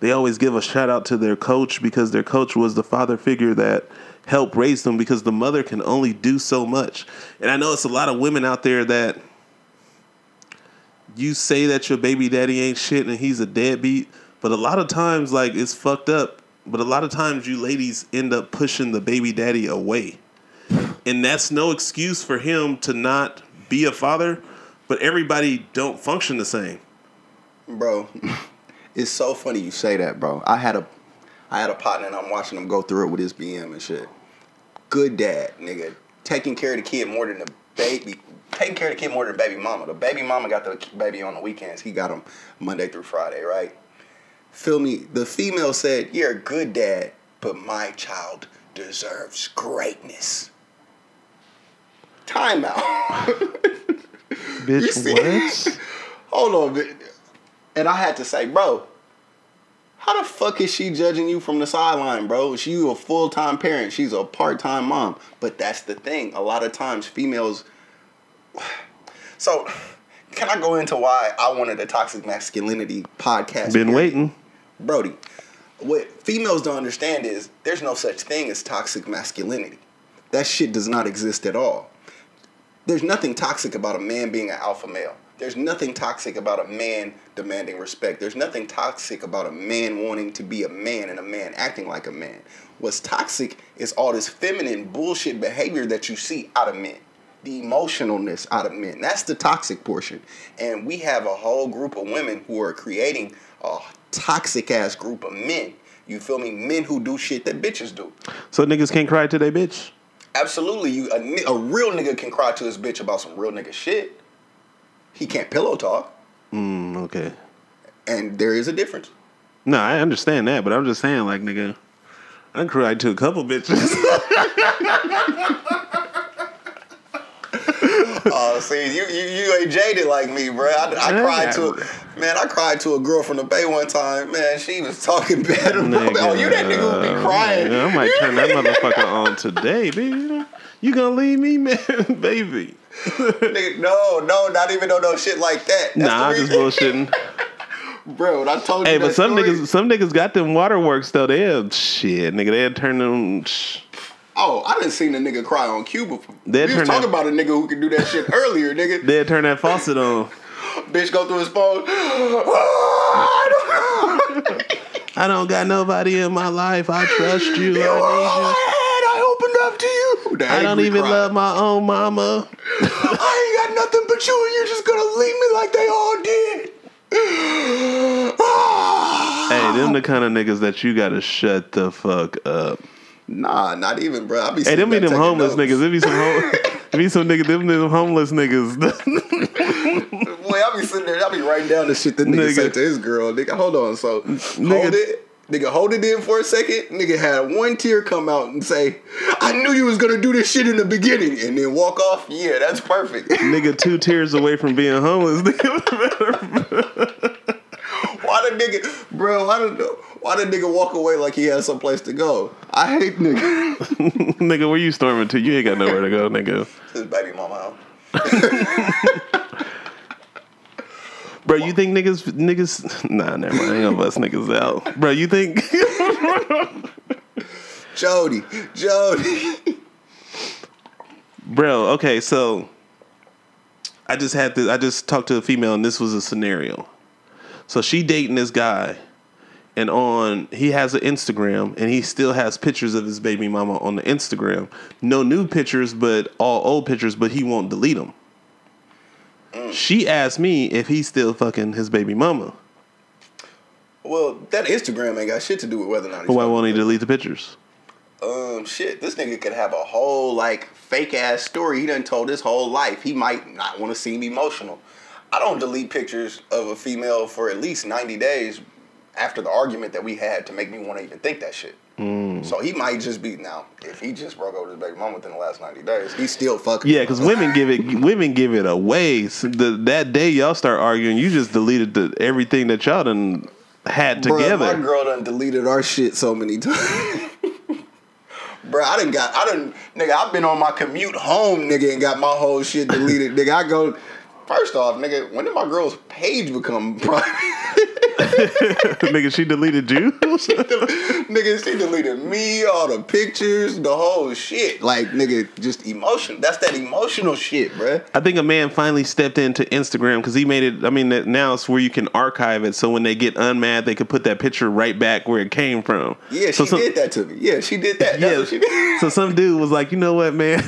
A: they always give a shout out to their coach because their coach was the father figure that helped raise them. Because the mother can only do so much, and I know it's a lot of women out there that you say that your baby daddy ain't shit and he's a deadbeat, but a lot of times, like it's fucked up. But a lot of times, you ladies end up pushing the baby daddy away and that's no excuse for him to not be a father but everybody don't function the same
B: Bro, it's so funny you say that, bro. I had a I had a partner and I'm watching him go through it with his BM and shit. Good dad, nigga. Taking care of the kid more than the baby. Taking care of the kid more than the baby mama. The baby mama got the baby on the weekends. He got him Monday through Friday, right? Feel me? The female said, You're a good dad, but my child deserves greatness. Time out. You see?
A: bitch
B: Hold on, man. and I had to say, bro, how the fuck is she judging you from the sideline, bro? She a full time parent. She's a part time mom. But that's the thing. A lot of times, females. So, can I go into why I wanted a toxic masculinity podcast?
A: been
B: period?
A: waiting
B: Brody, what females don't understand is there's no such thing as toxic masculinity. That shit does not exist at all. There's nothing toxic about a man being an alpha male. There's nothing toxic about a man demanding respect. There's nothing toxic about a man wanting to be a man and a man acting like a man. What's toxic is all this feminine bullshit behavior that you see out of men. The emotionalness out of men. That's the toxic portion. And we have a whole group of women who are creating a toxic ass group of men. You feel me? Men who do shit that bitches do.
A: so niggas can't cry to their bitch
B: Absolutely, you a, a real nigga can cry to his bitch about some real nigga shit. He can't pillow talk,
A: mm, okay
B: and there is a difference.
A: no i understand that but i'm just saying like nigga i cried to a couple bitches
B: Oh, see, you, you you ain't jaded like me, bro. I, I cried to a, man. I cried to a girl from the Bay one time. Man, she was talking bad about me. Oh, you that nigga who be crying?
A: I might turn that motherfucker on today, baby. You gonna leave me, man, baby?
B: Nigga, no, no, not even no no shit like that. That's
A: nah, I'm just bullshitting.
B: bro. I told you,
A: Hey, but some
B: story-
A: niggas, some niggas got them waterworks though. They had shit, nigga. They had turned them. Shh.
B: Oh, I didn't seen a nigga cry on cue before.
A: They
B: we was talking
A: that-
B: about a nigga who could do that shit earlier, nigga.
A: They turned that faucet on.
B: Bitch go through his phone. I don't
A: got nobody in my life. I trust you.
B: You
A: I
B: I had. I opened up to you. The.
A: I don't even
B: cry.
A: love my own mama.
B: I ain't got nothing but you, and you're just gonna leave me like they all did.
A: Hey, them the kind of niggas that you gotta shut the fuck up.
B: Nah, not even, bro. I be
A: Hey, them be them homeless
B: taking
A: niggas. Them be some hom- be some niggas. Them them homeless niggas.
B: Boy, I be sitting there. I be writing down the shit that nigga,
A: Nigga.
B: said to his girl. Nigga, hold on. So hold it. Nigga, hold it in for a second. Nigga had one tear come out and say, "I knew you was gonna do this shit in the beginning," and then walk off. Yeah, that's perfect.
A: nigga, two tears away from being homeless.
B: Why the nigga, bro? Why the why the nigga walk away like he has someplace to go? I hate nigga.
A: nigga, where you storming to? You ain't got nowhere to go, nigga.
B: His baby mama.
A: Bro, you think niggas niggas nah never mind, I ain't gonna bust niggas out. Bro, you think
B: Jody, Jody.
A: Bro, okay, so I just had this I just talked to a female and this was a scenario. So she dating this guy and on he has an Instagram and he still has pictures of his baby mama on the Instagram. No new pictures, but all old pictures, but he won't delete them. She asked me if he's still fucking his baby mama.
B: Well, that Instagram ain't got shit to do with whether or not. He's
A: But why won't he delete the pictures?
B: Um, shit, this nigga could have a whole like fake ass story he done told his whole life. He might not want to seem emotional. I don't delete pictures of a female for at least ninety days after the argument that we had to make me want to even think that shit.
A: Mm.
B: So he might just be now. If he just broke up with his baby mom within the last ninety days, he's still fucking.
A: Yeah, because women give it women give it away. So the, that day y'all start arguing, you just deleted the everything that y'all done had
B: Bruh,
A: together.
B: my girl done deleted our shit so many times. Bro, I didn't got, I didn't nigga, I've been on my commute home, nigga, and got my whole shit deleted. nigga, I go, first off, nigga, when did my girl's page become private?
A: Nigga, she deleted you.
B: nigga, she deleted me, all the pictures, the whole shit. Like, nigga, just emotion. That's that emotional shit, bruh.
A: I think a man finally stepped into Instagram because he made it. I mean, now it's where you can archive it, so when they get unmad, they could put that picture right back where it came from.
B: Yeah,
A: so
B: she
A: some,
B: did that to me. Yeah, she did that. That's
A: Yeah.
B: she did.
A: so some dude was like, you know what, man,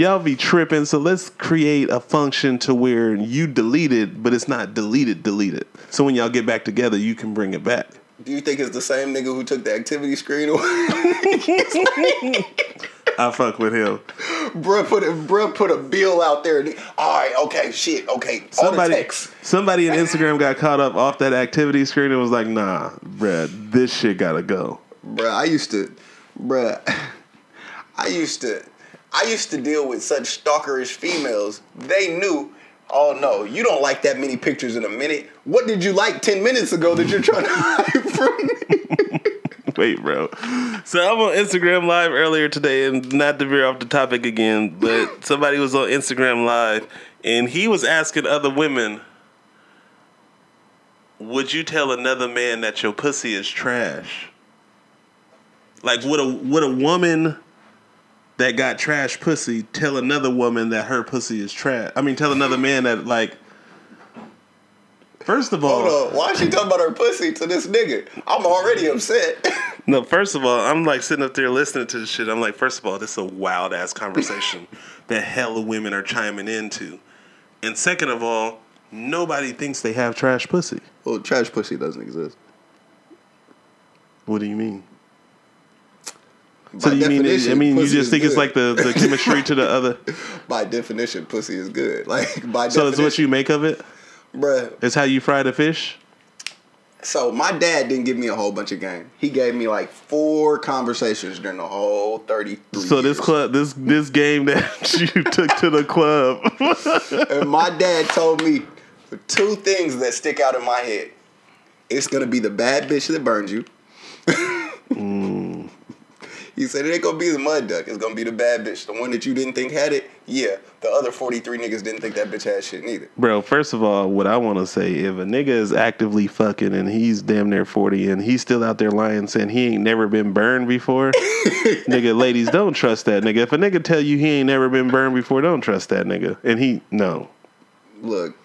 A: y'all be tripping. So let's create a function to where you delete it, but it's not deleted, deleted. So when y'all get back together, you can bring it back.
B: Do you think it's the same nigga who took the activity screen away?
A: I fuck with him.
B: bruh put a bruh put a bill out there. and- All right, okay, shit, okay.
A: Somebody, somebody in Instagram got caught up off that activity screen and was like, nah, bruh, this shit gotta go.
B: Bruh, I used to, bruh, I used to, I used to deal with such stalkerish females. They knew, oh no, you don't like that many pictures in a minute. What did you like ten minutes ago that you're trying to hide from me?
A: Wait, bro. So I'm on Instagram Live earlier today, and not to veer off the topic again, but somebody was on Instagram Live, and he was asking other women, "Would you tell another man that your pussy is trash?" Like, would a would a woman that got trash pussy tell another woman that her pussy is trash? I mean, tell another man that like. First of all,
B: Hold on, why is she talking about her pussy to this nigga? I'm already upset.
A: No, first of all, I'm like sitting up there listening to this shit. I'm like, first of all, this is a wild ass conversation that hella women are chiming into. And second of all, nobody thinks they have trash pussy.
B: well, trash pussy doesn't exist.
A: What do you mean? So you mean? I mean, you just think it's like the, the chemistry to the other.
B: by definition, pussy is good. Like by
A: So it's what you make of it.
B: bruh.
A: It's how you fry the fish.
B: So my dad didn't give me a whole bunch of game. He gave me like four conversations during the whole thirty.
A: So this club, this this game that you took to the club.
B: and my dad told me two things that stick out in my head. It's gonna be the bad bitch that burns you. Mm. He said it ain't gonna be the mud duck. It's gonna be the bad bitch, the one that you didn't think had it. Yeah, the other forty three niggas didn't think that bitch had shit neither.
A: Bro, first of all, what I want to say, if a nigga is actively fucking and he's damn near 40 and he's still out there lying saying he ain't never been burned before, nigga, ladies, don't trust that nigga. If a nigga tell you he ain't never been burned before, don't trust that nigga. And he, no.
B: Look,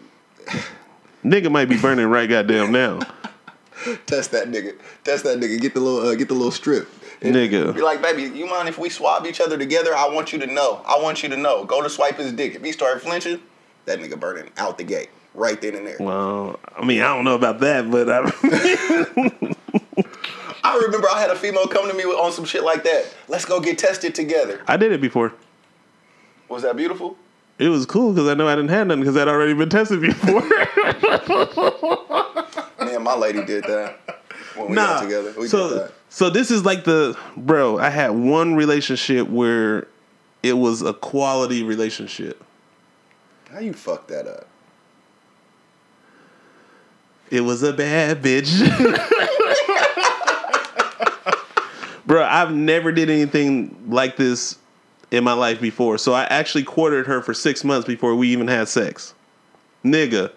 A: Nigga might be burning right goddamn now.
B: test that nigga. Test that nigga. Get the little uh, get the little strip.
A: Nigga.
B: Be like, baby, you mind if we swab each other together? I want you to know. I want you to know. Go to swipe his dick. If he start flinching, that nigga burning out the gate. Right then and there.
A: Well, I mean, I don't know about that, but I,
B: I remember I had a female come to me on some shit like that. Let's go get tested together.
A: I did it before.
B: Was that beautiful?
A: It was cool because I know I didn't have nothing because I'd already been tested before.
B: Me and my lady did that when we
A: nah.
B: got together. We
A: so,
B: did that.
A: so this is like the bro. I had one relationship where it was a quality relationship.
B: How you fucked that up?
A: It was a bad bitch. bro, I've never did anything like this in my life before. So I actually quartered her for six months before we even had sex. Nigga.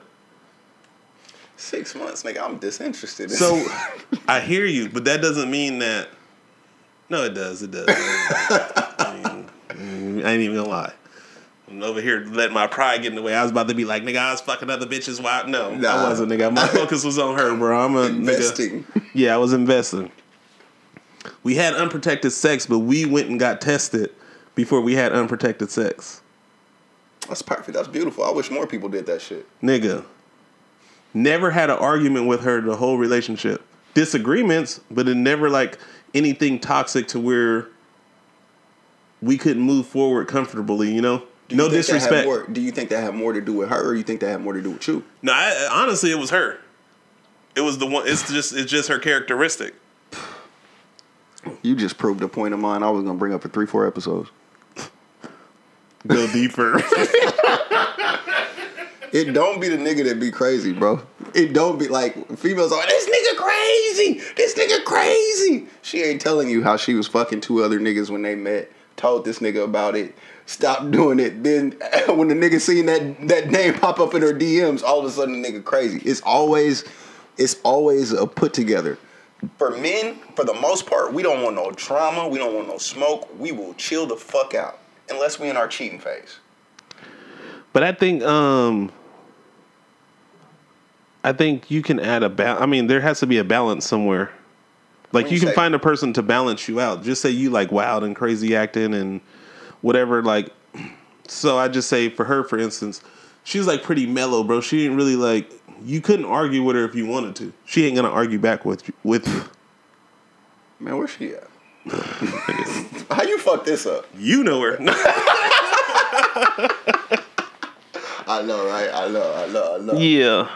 B: Six months, nigga. I'm disinterested.
A: So I hear you, but that doesn't mean that. No, it does. It does. I, mean, I ain't even gonna lie. I'm over here letting my pride get in the way. I was about to be like, nigga, I was fucking other bitches. Why? No,
B: Nah.
A: I wasn't, nigga. My focus was on her, bro. I'm a nigga.
B: investing.
A: Yeah, I was investing. We had unprotected sex, but we went and got tested before we had unprotected sex.
B: That's perfect. That's beautiful. I wish more people did that shit.
A: Nigga. Never had an argument with her the whole relationship. Disagreements, but it never like anything toxic to where we couldn't move forward comfortably, you know?
B: You
A: no
B: think that had
A: disrespect.
B: more- do you think that had more to do with her, or you think that had more to do with you?
A: No, I, honestly, it was her. It was the one. It's just it's just her characteristic.
B: You just proved a point of mine. I was gonna bring up for three, four episodes.
A: Go deeper.
B: It don't be the nigga that be crazy, bro. It don't be like females are this nigga crazy. This nigga crazy. She ain't telling you how she was fucking two other niggas when they met. Told this nigga about it. Stop doing it. Then when the nigga seen that that name pop up in her DMs, all of a sudden the nigga crazy. It's always it's always a put together. For men, for the most part, we don't want no drama. We don't want no smoke. We will chill the fuck out unless we in our cheating phase.
A: But I think um I think you can add a ba- I mean there has to be a balance somewhere. Like you
B: you
A: can
B: say?
A: find a person to balance you out. Just say you like wild and crazy acting and whatever like so I just say for her for instance, she's like pretty mellow, bro. She didn't really like you couldn't argue with her if you wanted to. She ain't to argue back with you, with you.
B: Man, where's she at? How you fuck this up?
A: You know her.
B: I know, right? I know, I know, I know.
A: yeah.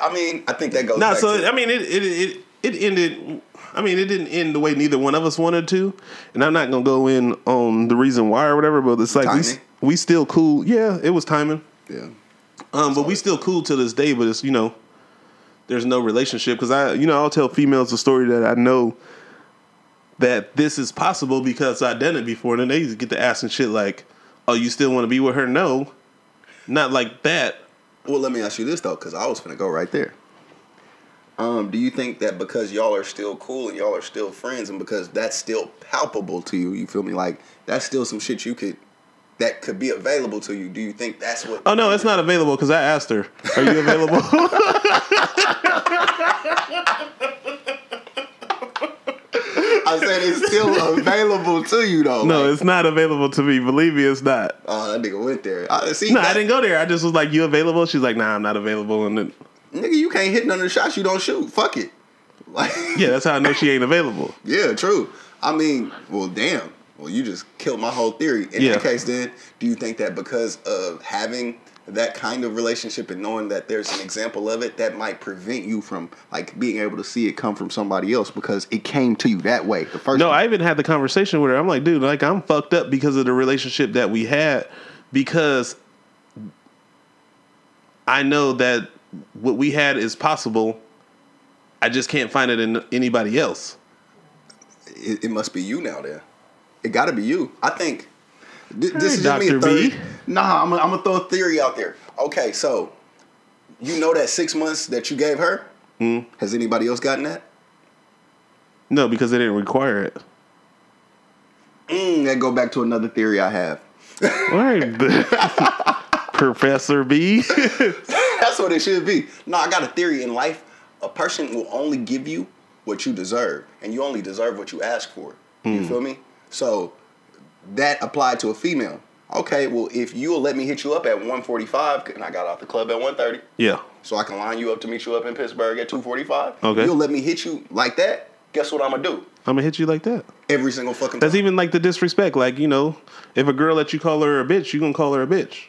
B: I mean, I think that goes.
A: No,
B: back
A: so
B: to,
A: I mean, it it it it ended. I mean, it didn't end the way neither one of us wanted to, and I'm not gonna go in on the reason why or whatever. But it's like we
B: Timing.
A: we still cool. Yeah, it was timing.
B: yeah.
A: Um, but we still cool to this day. But it's you know, there's no relationship because I you know I'll tell females the story that I know that this is possible because I done it before, and then they get to asking shit like, "Oh, you still want to be with her?" No, not like that.
B: Well, let me ask you this though, because I was gonna go right there. Um, do you think that because y'all are still cool and y'all are still friends, and because that's still palpable to you, you feel me? Like that's still some shit you could that could be available to you. Do you think that's what?
A: Oh no, it's not available because I asked her, "Are you available?"
B: I said it's still available to you though.
A: No,
B: Like,
A: it's not available to me. Believe me, it's not.
B: oh, that nigga went there. I see.
A: No, I didn't go there. I just was like, "You available?" She's like, "Nah, I'm not available." And then,
B: Nigga, you can't hit none of the shots you don't shoot. Fuck it. Like,
A: yeah, that's how I know she ain't available.
B: Yeah, true. I mean, well, damn. Well, you just killed my whole theory. In
A: Yeah.
B: that case, then, do you think that because of having that kind of relationship and knowing that there's an example of it, that might prevent you from like being able to see it come from somebody else because it came to you that way the first
A: No,
B: time?
A: I even had the conversation with her. I'm like, dude, like I'm fucked up because of the relationship that we had because I know that what we had is possible. I just can't find it in anybody else.
B: it, it must be you now. Then it got to be you. I think. Th- this
A: Hey,
B: is just me a theory. Nah, I'm gonna throw a theory out there. Okay, so you know that six months that you gave her.
A: Hmm.
B: Has anybody else gotten that?
A: No, because they didn't require it.
B: Mm, that go back to another theory I have.
A: All right, Professor B.
B: That's what it should be. No, I got a theory in life. A person will only give you what you deserve, and you only deserve what you ask for. You feel me? So that applied to a female. Okay, well, if you'll let me hit you up at 145, and I got off the club at 130,
A: yeah.
B: so I can line you up to meet you up in Pittsburgh at 245.
A: Okay.
B: You'll let me hit you like that. Guess what I'm gonna do?
A: I'm gonna hit you like that.
B: Every single fucking
A: That's
B: time.
A: even like the disrespect. Like, you know, if a girl let you call her a bitch, you gonna call her a bitch.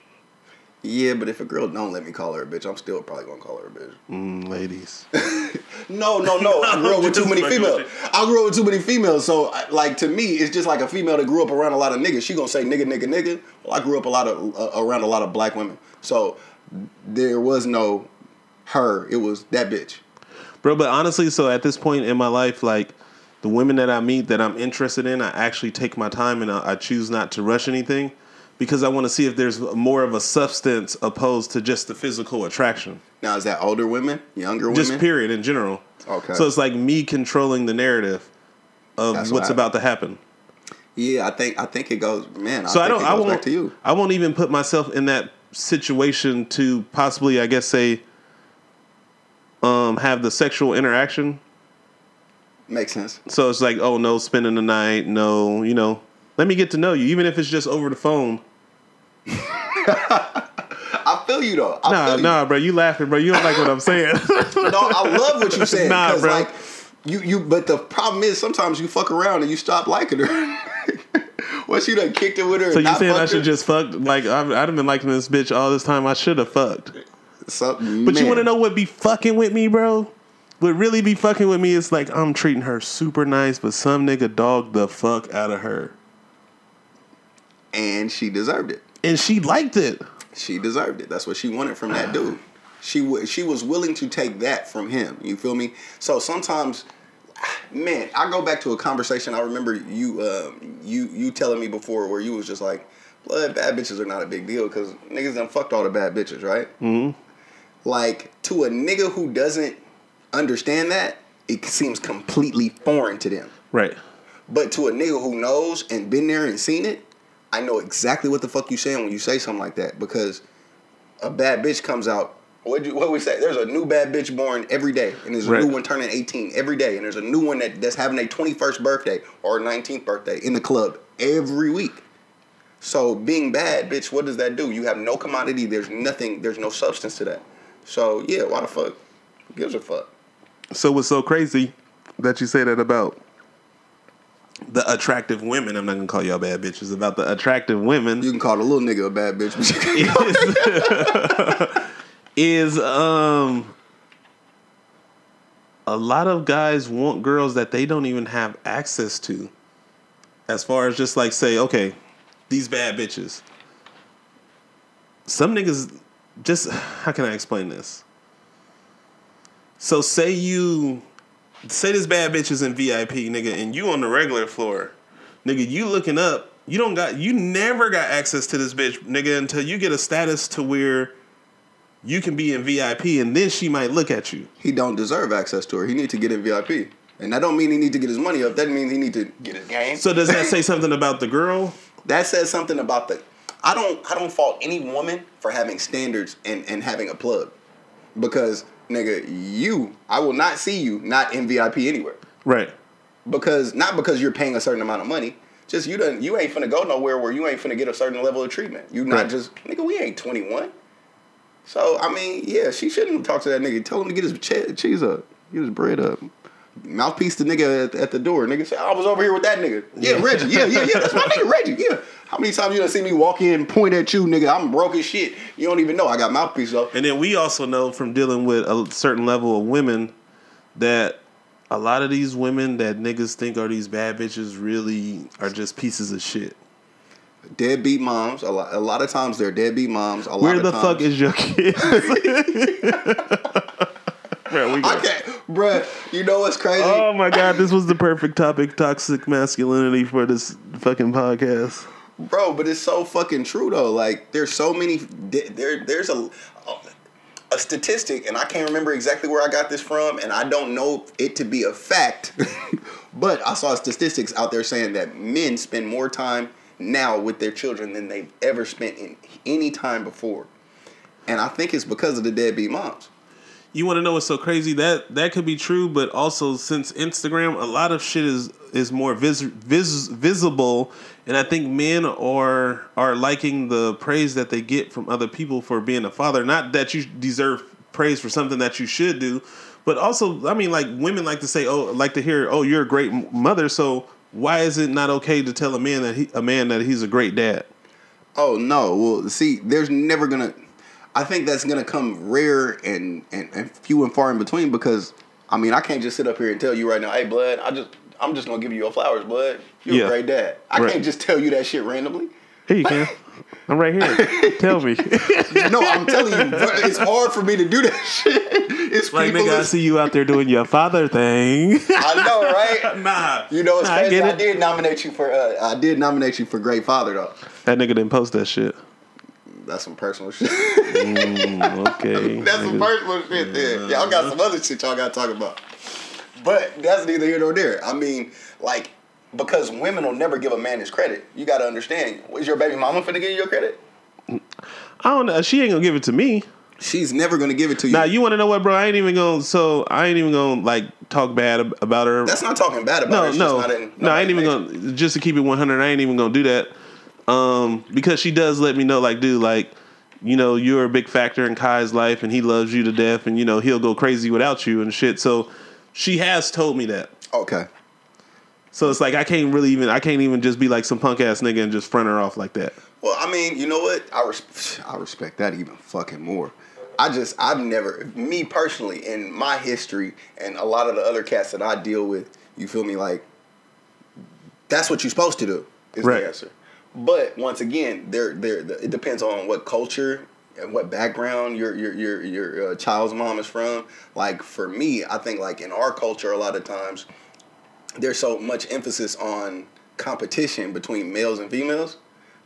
B: Yeah, but if a girl don't let me call her a bitch, I'm still probably gonna call her a bitch.
A: Mm, ladies.
B: No, no, no. I grew up with too many females. I grew up with too many females. So, like to me, it's just like a female that grew up around a lot of niggas. She gonna say nigga, nigga, nigga. Well, I grew up a lot of uh, around a lot of black women. So there was no her. It was that bitch.
A: Bro, but honestly, so at this point in my life, like the women that I meet that I'm interested in, I actually take my time and I, I choose not to rush anything because I want to see if there's more of a substance opposed to just the physical attraction.
B: Now is that older women, younger women?
A: Just period in general.
B: Okay.
A: So it's like me controlling the narrative of
B: That's
A: what's
B: I-
A: about to happen.
B: Yeah, I think I think it goes. Man, I
A: So I
B: think
A: don't. I won't.
B: to you.
A: I won't even put myself in that situation to possibly, I guess, say, um, have the sexual interaction.
B: Makes sense.
A: So it's like, oh no, spending the night, no, you know, let me get to know you, even if it's just over the phone.
B: I feel you though. I
A: Nah,
B: feel you.
A: nah, bro, you laughing, bro. You don't like what I'm saying.
B: No, I love what you said.
A: Nah, bro.
B: Like, you, you, but the problem is sometimes you fuck around and you stop liking her. Once you done kicked it with her,
A: so you saying I should
B: her,
A: just fuck? Like I've, I've been liking this bitch all this time. I should have fucked.
B: Something,
A: But you want to know what be fucking with me, bro? What really be fucking with me is like I'm treating her super nice, but some nigga dog the fuck out of her,
B: And she deserved it.
A: And she liked it.
B: She deserved it. That's what she wanted from that dude. She wa she was willing to take that from him. You feel me? So sometimes, man, I go back to a conversation I remember you uh, you you telling me before where you was just like, blood bad bitches are not a big deal because niggas done fucked all the bad bitches, right?
A: Mm-hmm.
B: Like to a nigga who doesn't understand that, it seems completely foreign to them.
A: Right.
B: But to a nigga who knows and been there and seen it, I know exactly what the fuck you saying when you say something like that because a bad bitch comes out. What you what we say? There's a new bad bitch born every day, and there's a
A: Right.
B: new one turning 18 every day, and there's a new one that, that's having a 21st birthday or 19th birthday in the club every week. So being bad, bitch, what does that do? You have no commodity. There's nothing. There's no substance to that. So yeah, why the fuck? Who gives a fuck?
A: So what's so crazy that you say that about the attractive women? I'm not gonna call y'all bad bitches. About the attractive women
B: You can call the little nigga a bad bitch. but you can't-
A: is um a lot of guys want girls that they don't even have access to. As far as just like say, okay, these bad bitches. Some niggas just how can I explain this? So say you say this bad bitch is in VIP, nigga, and you on the regular floor. Nigga, you looking up, you don't got you never got access to this bitch, nigga, until you get a status to where you can be in VIP and then she might look at you.
B: he don't deserve access to her. He need to get in VIP. And that don't mean he need to get his money up. That means he need to get his game.
A: So does that say something about the girl?
B: that says something about the I don't I don't fault any woman for having standards and, and having a plug. Because nigga, you I will not see you not in VIP anywhere.
A: Right.
B: Because not because you're paying a certain amount of money. Just you done you ain't finna go nowhere where you ain't finna get a certain level of treatment. You not
A: Right.
B: just nigga, we ain't 21. So I mean, yeah, she shouldn't talk to that nigga. Tell him to get his cheese up, get his bread up. Mouthpiece the nigga at, at the door. Nigga say, I was over here with that nigga. Yeah, Reggie. Yeah, yeah, yeah. That's my nigga, Reggie. Yeah. How many times you done see me walk in, point at you, nigga? I'm broke as shit. You don't even know I got mouthpiece though.
A: And then we also know from dealing with a certain level of women that a lot of these women that niggas think are these bad bitches really are just pieces of shit.
B: Deadbeat moms. A lot, a lot of times they're deadbeat moms. A lot
A: Where
B: of
A: the
B: times,
A: fuck is your kid? Bro, we
B: I
A: got-
B: can't, bruh. You know what's crazy?
A: Oh my god, this was the perfect topic: toxic masculinity for this fucking podcast.
B: bro but it's so fucking true though like there's so many there there's a a statistic and i can't remember exactly where i got this from and i don't know it to be a fact but i saw statistics out there saying that men spend more time now with their children than they've ever spent in any time before and i think it's because of the deadbeat moms
A: You want to know what's so crazy? That that could be true, but also since Instagram, a lot of shit is is more vis, vis, visible, and I think men are are liking the praise that they get from other people for being a father. Not that you deserve praise for something that you should do, but also, I mean, like women like to say, oh, like to hear, oh, you're a great mother. So why is it not okay to tell a man that he a man that he's a great dad?
B: Oh no! Well, see, there's never gonna. I think that's gonna come rare and, and and few and far in between because I mean I can't just sit up here and tell you right now, hey, blood, I just I'm just gonna give you your flowers, blood. You're
A: Yeah.
B: a great dad. I
A: Right.
B: can't just tell you that shit randomly.
A: Here you can. I'm right here. Tell me.
B: No, I'm telling you, it's hard for me to do that shit. It's
A: like
B: people.
A: nigga, I see you out there doing your father thing.
B: I know, right?
A: nah.
B: You know, it's
A: Nah, I
B: crazy.
A: get
B: I, did nominate you for. Uh, I did nominate you for great father though.
A: That nigga didn't post that shit.
B: That's some personal shit.
A: Mm, okay.
B: That's some personal shit there. Y'all got some other shit y'all got to talk about. But that's neither here nor there. I mean, like, because women will never give a man his credit. You got to understand. Is your baby mama finna give you your credit?
A: I don't know. She ain't gonna give it to me.
B: She's never gonna give it to you.
A: Now you want to know what, bro? I ain't even gonna. So I ain't even gonna like talk bad ab- about her.
B: that's not talking bad about her.
A: no,
B: It's
A: no,
B: in,
A: no. I ain't even gonna. Just to keep it one hundred, I ain't even gonna do that. Um, because she does let me know, like, dude, like, you know, you're a big factor in Kai's life, and he loves you to death, and you know he'll go crazy without you and shit. So she has told me that.
B: Okay.
A: So it's like I can't really even I can't even just be like some punk ass nigga and just front her off like that.
B: Well, I mean, you know what? I res- I respect that even fucking more. I just I've never me personally in my history and a lot of the other cats that I deal with, you feel me like that's what you're supposed to do is
A: Right.
B: the answer. But once again, there there it depends on what culture and what background your your your your uh, child's mom is from. Like for me, I think like in our culture, a lot of times there's so much emphasis on competition between males and females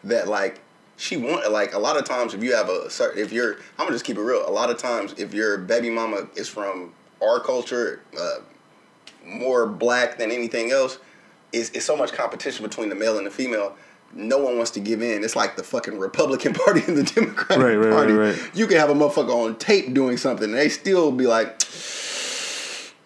B: that like she want like a lot of times if you have a certain if you're I'm gonna just keep it real. A lot of times if your baby mama is from our culture, uh, more black than anything else, is it's so much competition between the male and the female. No one wants to give in. It's like the fucking Republican Party and the Democratic
A: Right, right,
B: Party.
A: right.
B: You can have a motherfucker on tape doing something, and they still be like,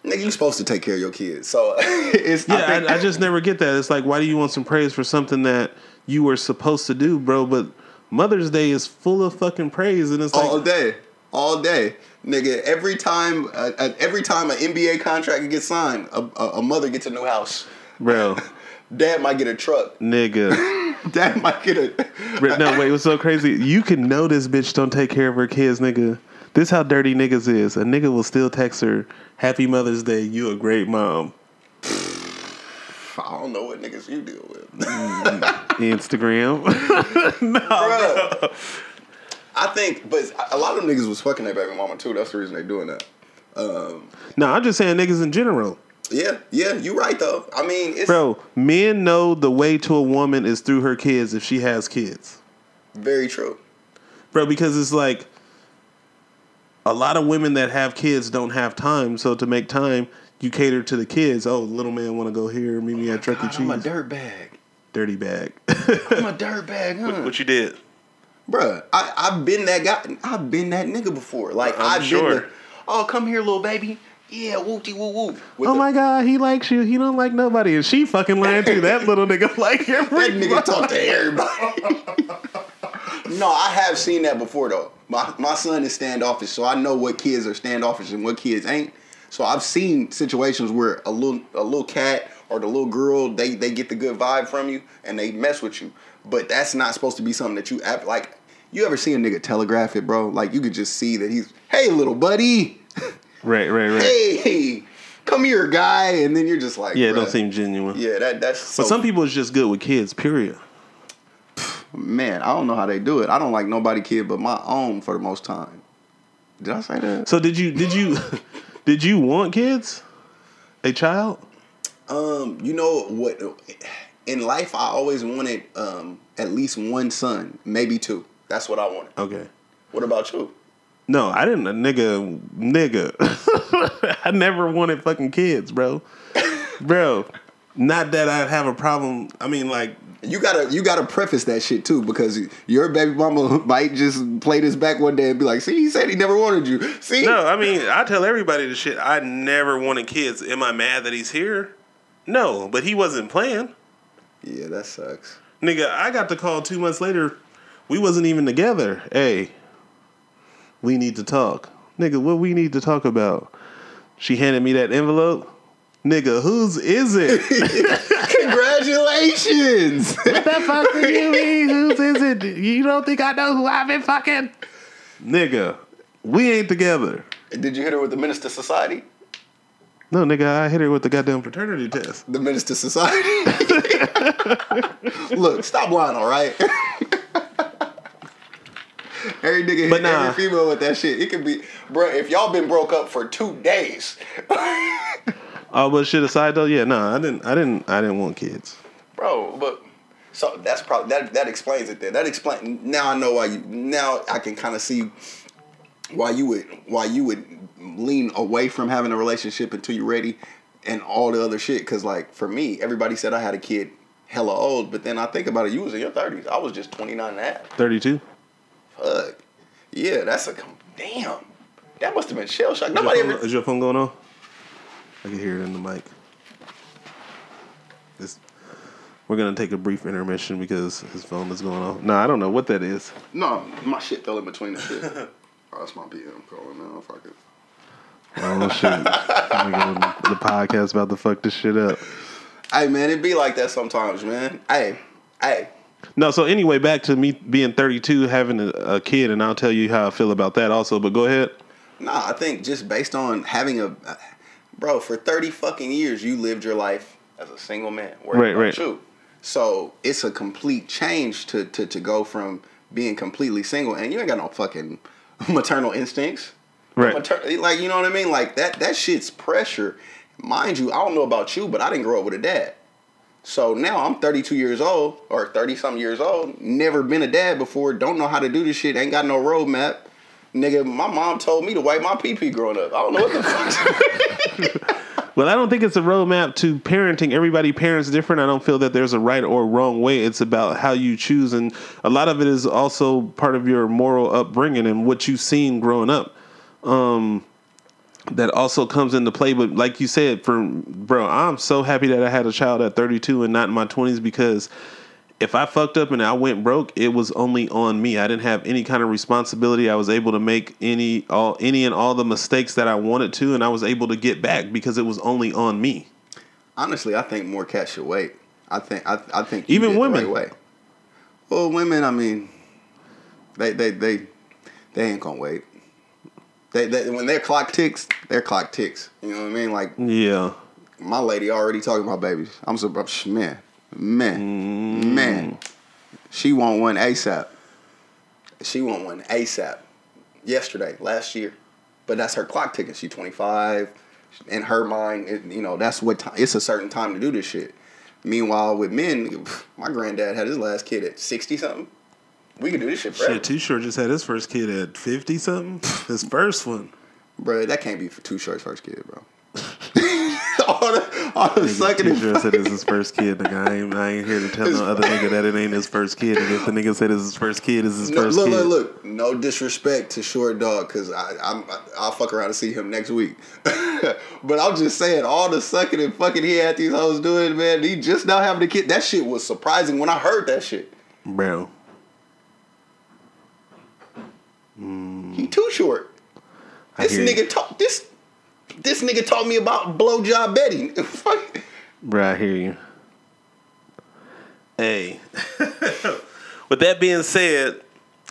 B: "Nigga, you supposed to take care of your kids." So it's
A: Yeah,
B: I think-
A: I, I just never get that. It's like, why do you want some praise for something that you were supposed to do, bro? But Mother's Day is full of fucking praise, and it's like,
B: all day, all day, nigga. Every time, uh, uh, every time an NBA contract gets signed, a, a, a mother gets a new house.
A: bro,
B: Dad might get a truck.
A: nigga.
B: Dad might get a.
A: No, wait, what's so crazy? You can know this bitch don't take care of her kids, nigga. This how dirty niggas is. A nigga will still text her, "Happy Mother's Day. You a great mom."
B: I don't know what niggas you deal with,
A: Instagram.
B: Bruh. I think, but a lot of them niggas was fucking their baby mama too. That's the reason they doing that. Um,
A: no, I'm just saying niggas in general.
B: Yeah, yeah, you're right though. I mean, it's
A: Bro, men know the way to a woman is through her kids if she has kids.
B: very true.
A: Bro, because it's like a lot of women that have kids don't have time. So to make time, you cater to the kids. Oh, little man want to go here, meet me at Chuck E.
B: God, I'm a dirt bag.
A: Dirty bag.
B: I'm a dirt bag, huh?
A: what you did?
B: Bruh, I, I've been that guy. I've been that nigga before. Like
A: I'm
B: I've
A: sure.
B: been the, oh come here, little baby. Yeah, wooty woo woo.
A: Oh
B: the-
A: my god, he likes you. He don't like nobody, and she fucking lying too. That little nigga like
B: That
A: everybody.
B: nigga talk to everybody. no, I have seen that before though. My my son is standoffish, so I know what kids are standoffish and what kids ain't. So I've seen situations where a little a little cat or the little girl they they get the good vibe from you and they mess with you. But that's not supposed to be something that you act like. You ever see a nigga telegraph it, bro? Like you could just see that he's, hey, little buddy,
A: Right, right, right.
B: hey, come here, guy, and then you're just like,
A: yeah, it don't
B: bruh.
A: seem genuine.
B: Yeah, that that's. So,
A: But some people is just good with kids. Period.
B: man, I don't know how they do it. I don't like nobody kid but my own for the most time. Did I say that?
A: So did you? Did you? did you want kids? A child?
B: Um, you know what? In life, I always wanted um at least one son, maybe two. That's what I wanted.
A: Okay.
B: What about you?
A: No, I didn't. A Nigga, nigga. I never wanted fucking kids, bro. bro, not that I'd have a problem. I mean, like,
B: You gotta you gotta preface that shit too because your baby mama might just play this back one day and be like, "See, he said he never wanted you." See,
A: no, I mean, I tell everybody the shit. I never wanted kids. Am I mad that he's here? No, but he wasn't playing.
B: yeah, that sucks.
A: Nigga, I got the call two months later. We wasn't even together. Hey, we need to talk. Nigga, what we need to talk about? She handed me that envelope. Nigga, whose is it?
B: Congratulations.
A: what the fuck do you mean? Whose is it? You don't think I know who I've been fucking? Nigga, we ain't together.
B: Did you hit her with the Minister Society?
A: No, nigga, I hit her with the goddamn fraternity test.
B: The Minister Society. Look, stop lying, all right? Every nigga hit
A: nah.
B: every female with that shit. It could be, bro. If y'all been broke up for two days,
A: Oh, but shit aside though, yeah, no, I didn't, I didn't, I didn't want kids.
B: bro. But so that's probably that. That explains it. Then that explain. Now I know why you. Now I can kind of see why you would why you would lean away from having a relationship until you're ready, and all the other shit. Because like for me, everybody said I had a kid hella old, but then I think about it. You was in your thirties. I was just 29 and a half.
A: Thirty-two.
B: Fuck. Yeah, that's a com- damn. That must have been shell shock.
A: Is your,
B: Nobody
A: phone,
B: ever.
A: is your phone going on? I can hear it in the mic. This, we're gonna take a brief intermission because his phone is going off. No, I don't know what that is.
B: No, my shit fell in between the shit. oh, that's my BM calling now. Fuck it.
A: Oh shit! The podcast about to fuck this shit up.
B: Hey man, it be like that sometimes, man. Hey, hey.
A: No, so anyway, back to me being 32, having a, a kid, and I'll tell you how I feel about that also. But go ahead.
B: Nah, I think just based on having a, bro, for thirty fucking years, you lived your life as a single man,
A: Right, right.
B: you. So it's a complete change to to to go from being completely single and you ain't got no fucking maternal instincts.
A: Right.
B: Mater- like you know what I mean? Like that that shit's pressure. Mind you, I don't know about you, but I didn't grow up with a dad. So now I'm 32 years old or 30 something years old. Never been a dad before. Don't know how to do this shit. Ain't got no roadmap. Nigga, my mom told me to wipe my pee pee growing up. I don't know what the fuck.
A: Well, I don't think it's a roadmap to parenting. Everybody parents different. I don't feel that there's a right or wrong way. It's about how you choose, and a lot of it is also part of your moral upbringing and what you've seen growing up. Um, that also comes into play. But like you said, for bro, I'm so happy that I had a child at 32 and not in my 20s because if I fucked up and I went broke, it was only on me. I didn't have any kind of responsibility. I was able to make any all any and all the mistakes that I wanted to, and I was able to get back because it was only on me.
B: Honestly, I think more cats should wait. I think I, I think
A: Even women.
B: right. Well, women, I mean, they they they they ain't gonna wait. They, they when their clock ticks, their clock ticks. You know what I mean? Like
A: Yeah.
B: my lady already talking about babies. I'm so man, man,
A: Mm.
B: man. She want one ASAP. She want one ASAP. Yesterday, last year, but that's her clock ticking. She 25. In her mind, it, you know that's what time. It's a certain time to do this shit. Meanwhile, with men, my granddad had his last kid at 60 something. We can do this shit forever.
A: Shit, Too Short just had his first kid at 50 something. His first one.
B: Bro, that can't be for Too Short's first kid, bro. all the, all the sucking and
A: Short said it's his first kid. Nigga, I ain't, I ain't here to tell no other nigga that it ain't his first kid. And if the nigga said it's his first kid, it's his
B: No,
A: first
B: look,
A: kid.
B: look, look. No disrespect to Short Dog, because I, I'm, I'll fuck around and see him next week. but I'm just saying, all the sucking and fucking he had these hoes doing, man. He just now having a kid. That shit was surprising when I heard that shit.
A: Bro.
B: He too short.
A: I
B: This nigga taught this. This nigga taught me about blowjob Betty. Fuck.
A: Bro, I hear you. Hey. With that being said,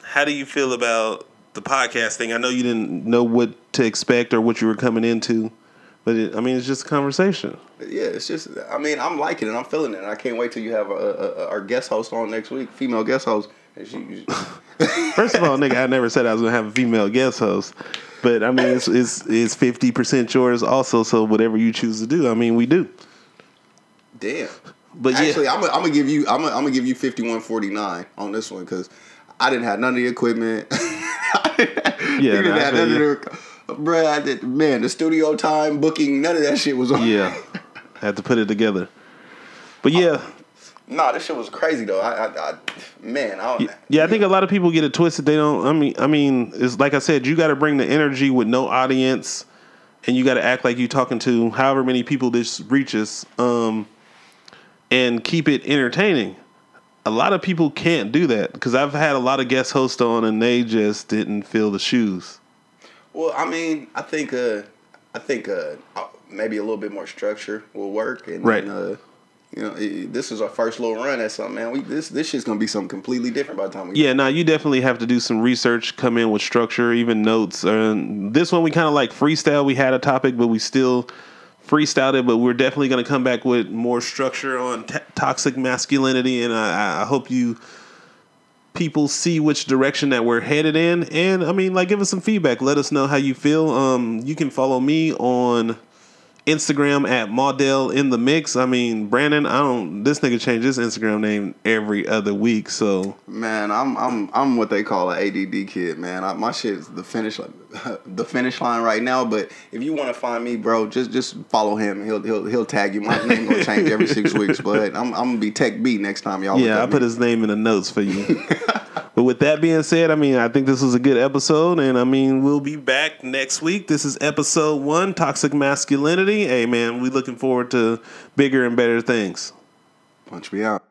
A: how do you feel about the podcast thing? I know you didn't know what to expect or what you were coming into, but it, I mean, it's just a conversation.
B: Yeah, it's just. I mean, I'm liking it. I'm feeling it. And I can't wait till you have a, a, a, our guest host on next week, female guest host. And she,
A: First of all, nigga, I never said I was gonna have a female guest host, but I mean, it's it's it's fifty percent yours also. So whatever you choose to do, I mean, we do.
B: damn.
A: But yeah,
B: Actually, I'm gonna I'm give you I'm gonna I'm give you 5149 on this one because I didn't have none of the equipment.
A: Yeah,
B: you didn't
A: I
B: have none of the. Bruh, I did, man, the studio time booking, none of that shit was on.
A: yeah, had to put it together. But yeah,
B: Nah, this shit was crazy though. I, I, I man, I don't.
A: Yeah, I think a lot of people get it twisted. They don't. I mean, I mean, it's like I said, you got to bring the energy with no audience, and you got to act like you're talking to however many people this reaches, um, and keep it entertaining. A lot of people can't do that because I've had a lot of guest hosts on, and they just didn't fill the shoes.
B: Well, I mean, I think uh, I think uh, uh, maybe a little bit more structure will work, and
A: Right.
B: uh, you know, it, this is our first little run at something, man. We this this shit's gonna be something completely different by the time we.
A: Yeah, now you definitely have to do some research, come in with structure, even notes. And this one we kind of like freestyle. We had a topic, but we still freestyled it. But we're definitely going to come back with more structure on t- toxic masculinity, and I, I hope you people see which direction that we're headed in. And I mean, like, give us some feedback. Let us know how you feel. Um, you can follow me on Instagram at Maudell in the mix. I mean, Brandon, I don't. This nigga changed his Instagram name every other week, so.
B: Man, I'm I'm I'm what they call an ADD kid, man. I, my shit's the finish line, the finish line right now. But if you want to find me, bro, just just follow him. He'll he'll he'll tag you. My name gonna change every six weeks, but I'm I'm gonna be Tech B next time y'all.
A: Yeah, I put
B: up
A: his name in the notes for you. but with that being said, I mean, I think this was a good episode, and I mean, we'll be back next week. This is episode one, toxic masculinity. Hey, man, we looking forward to bigger and better things.
B: punch me out.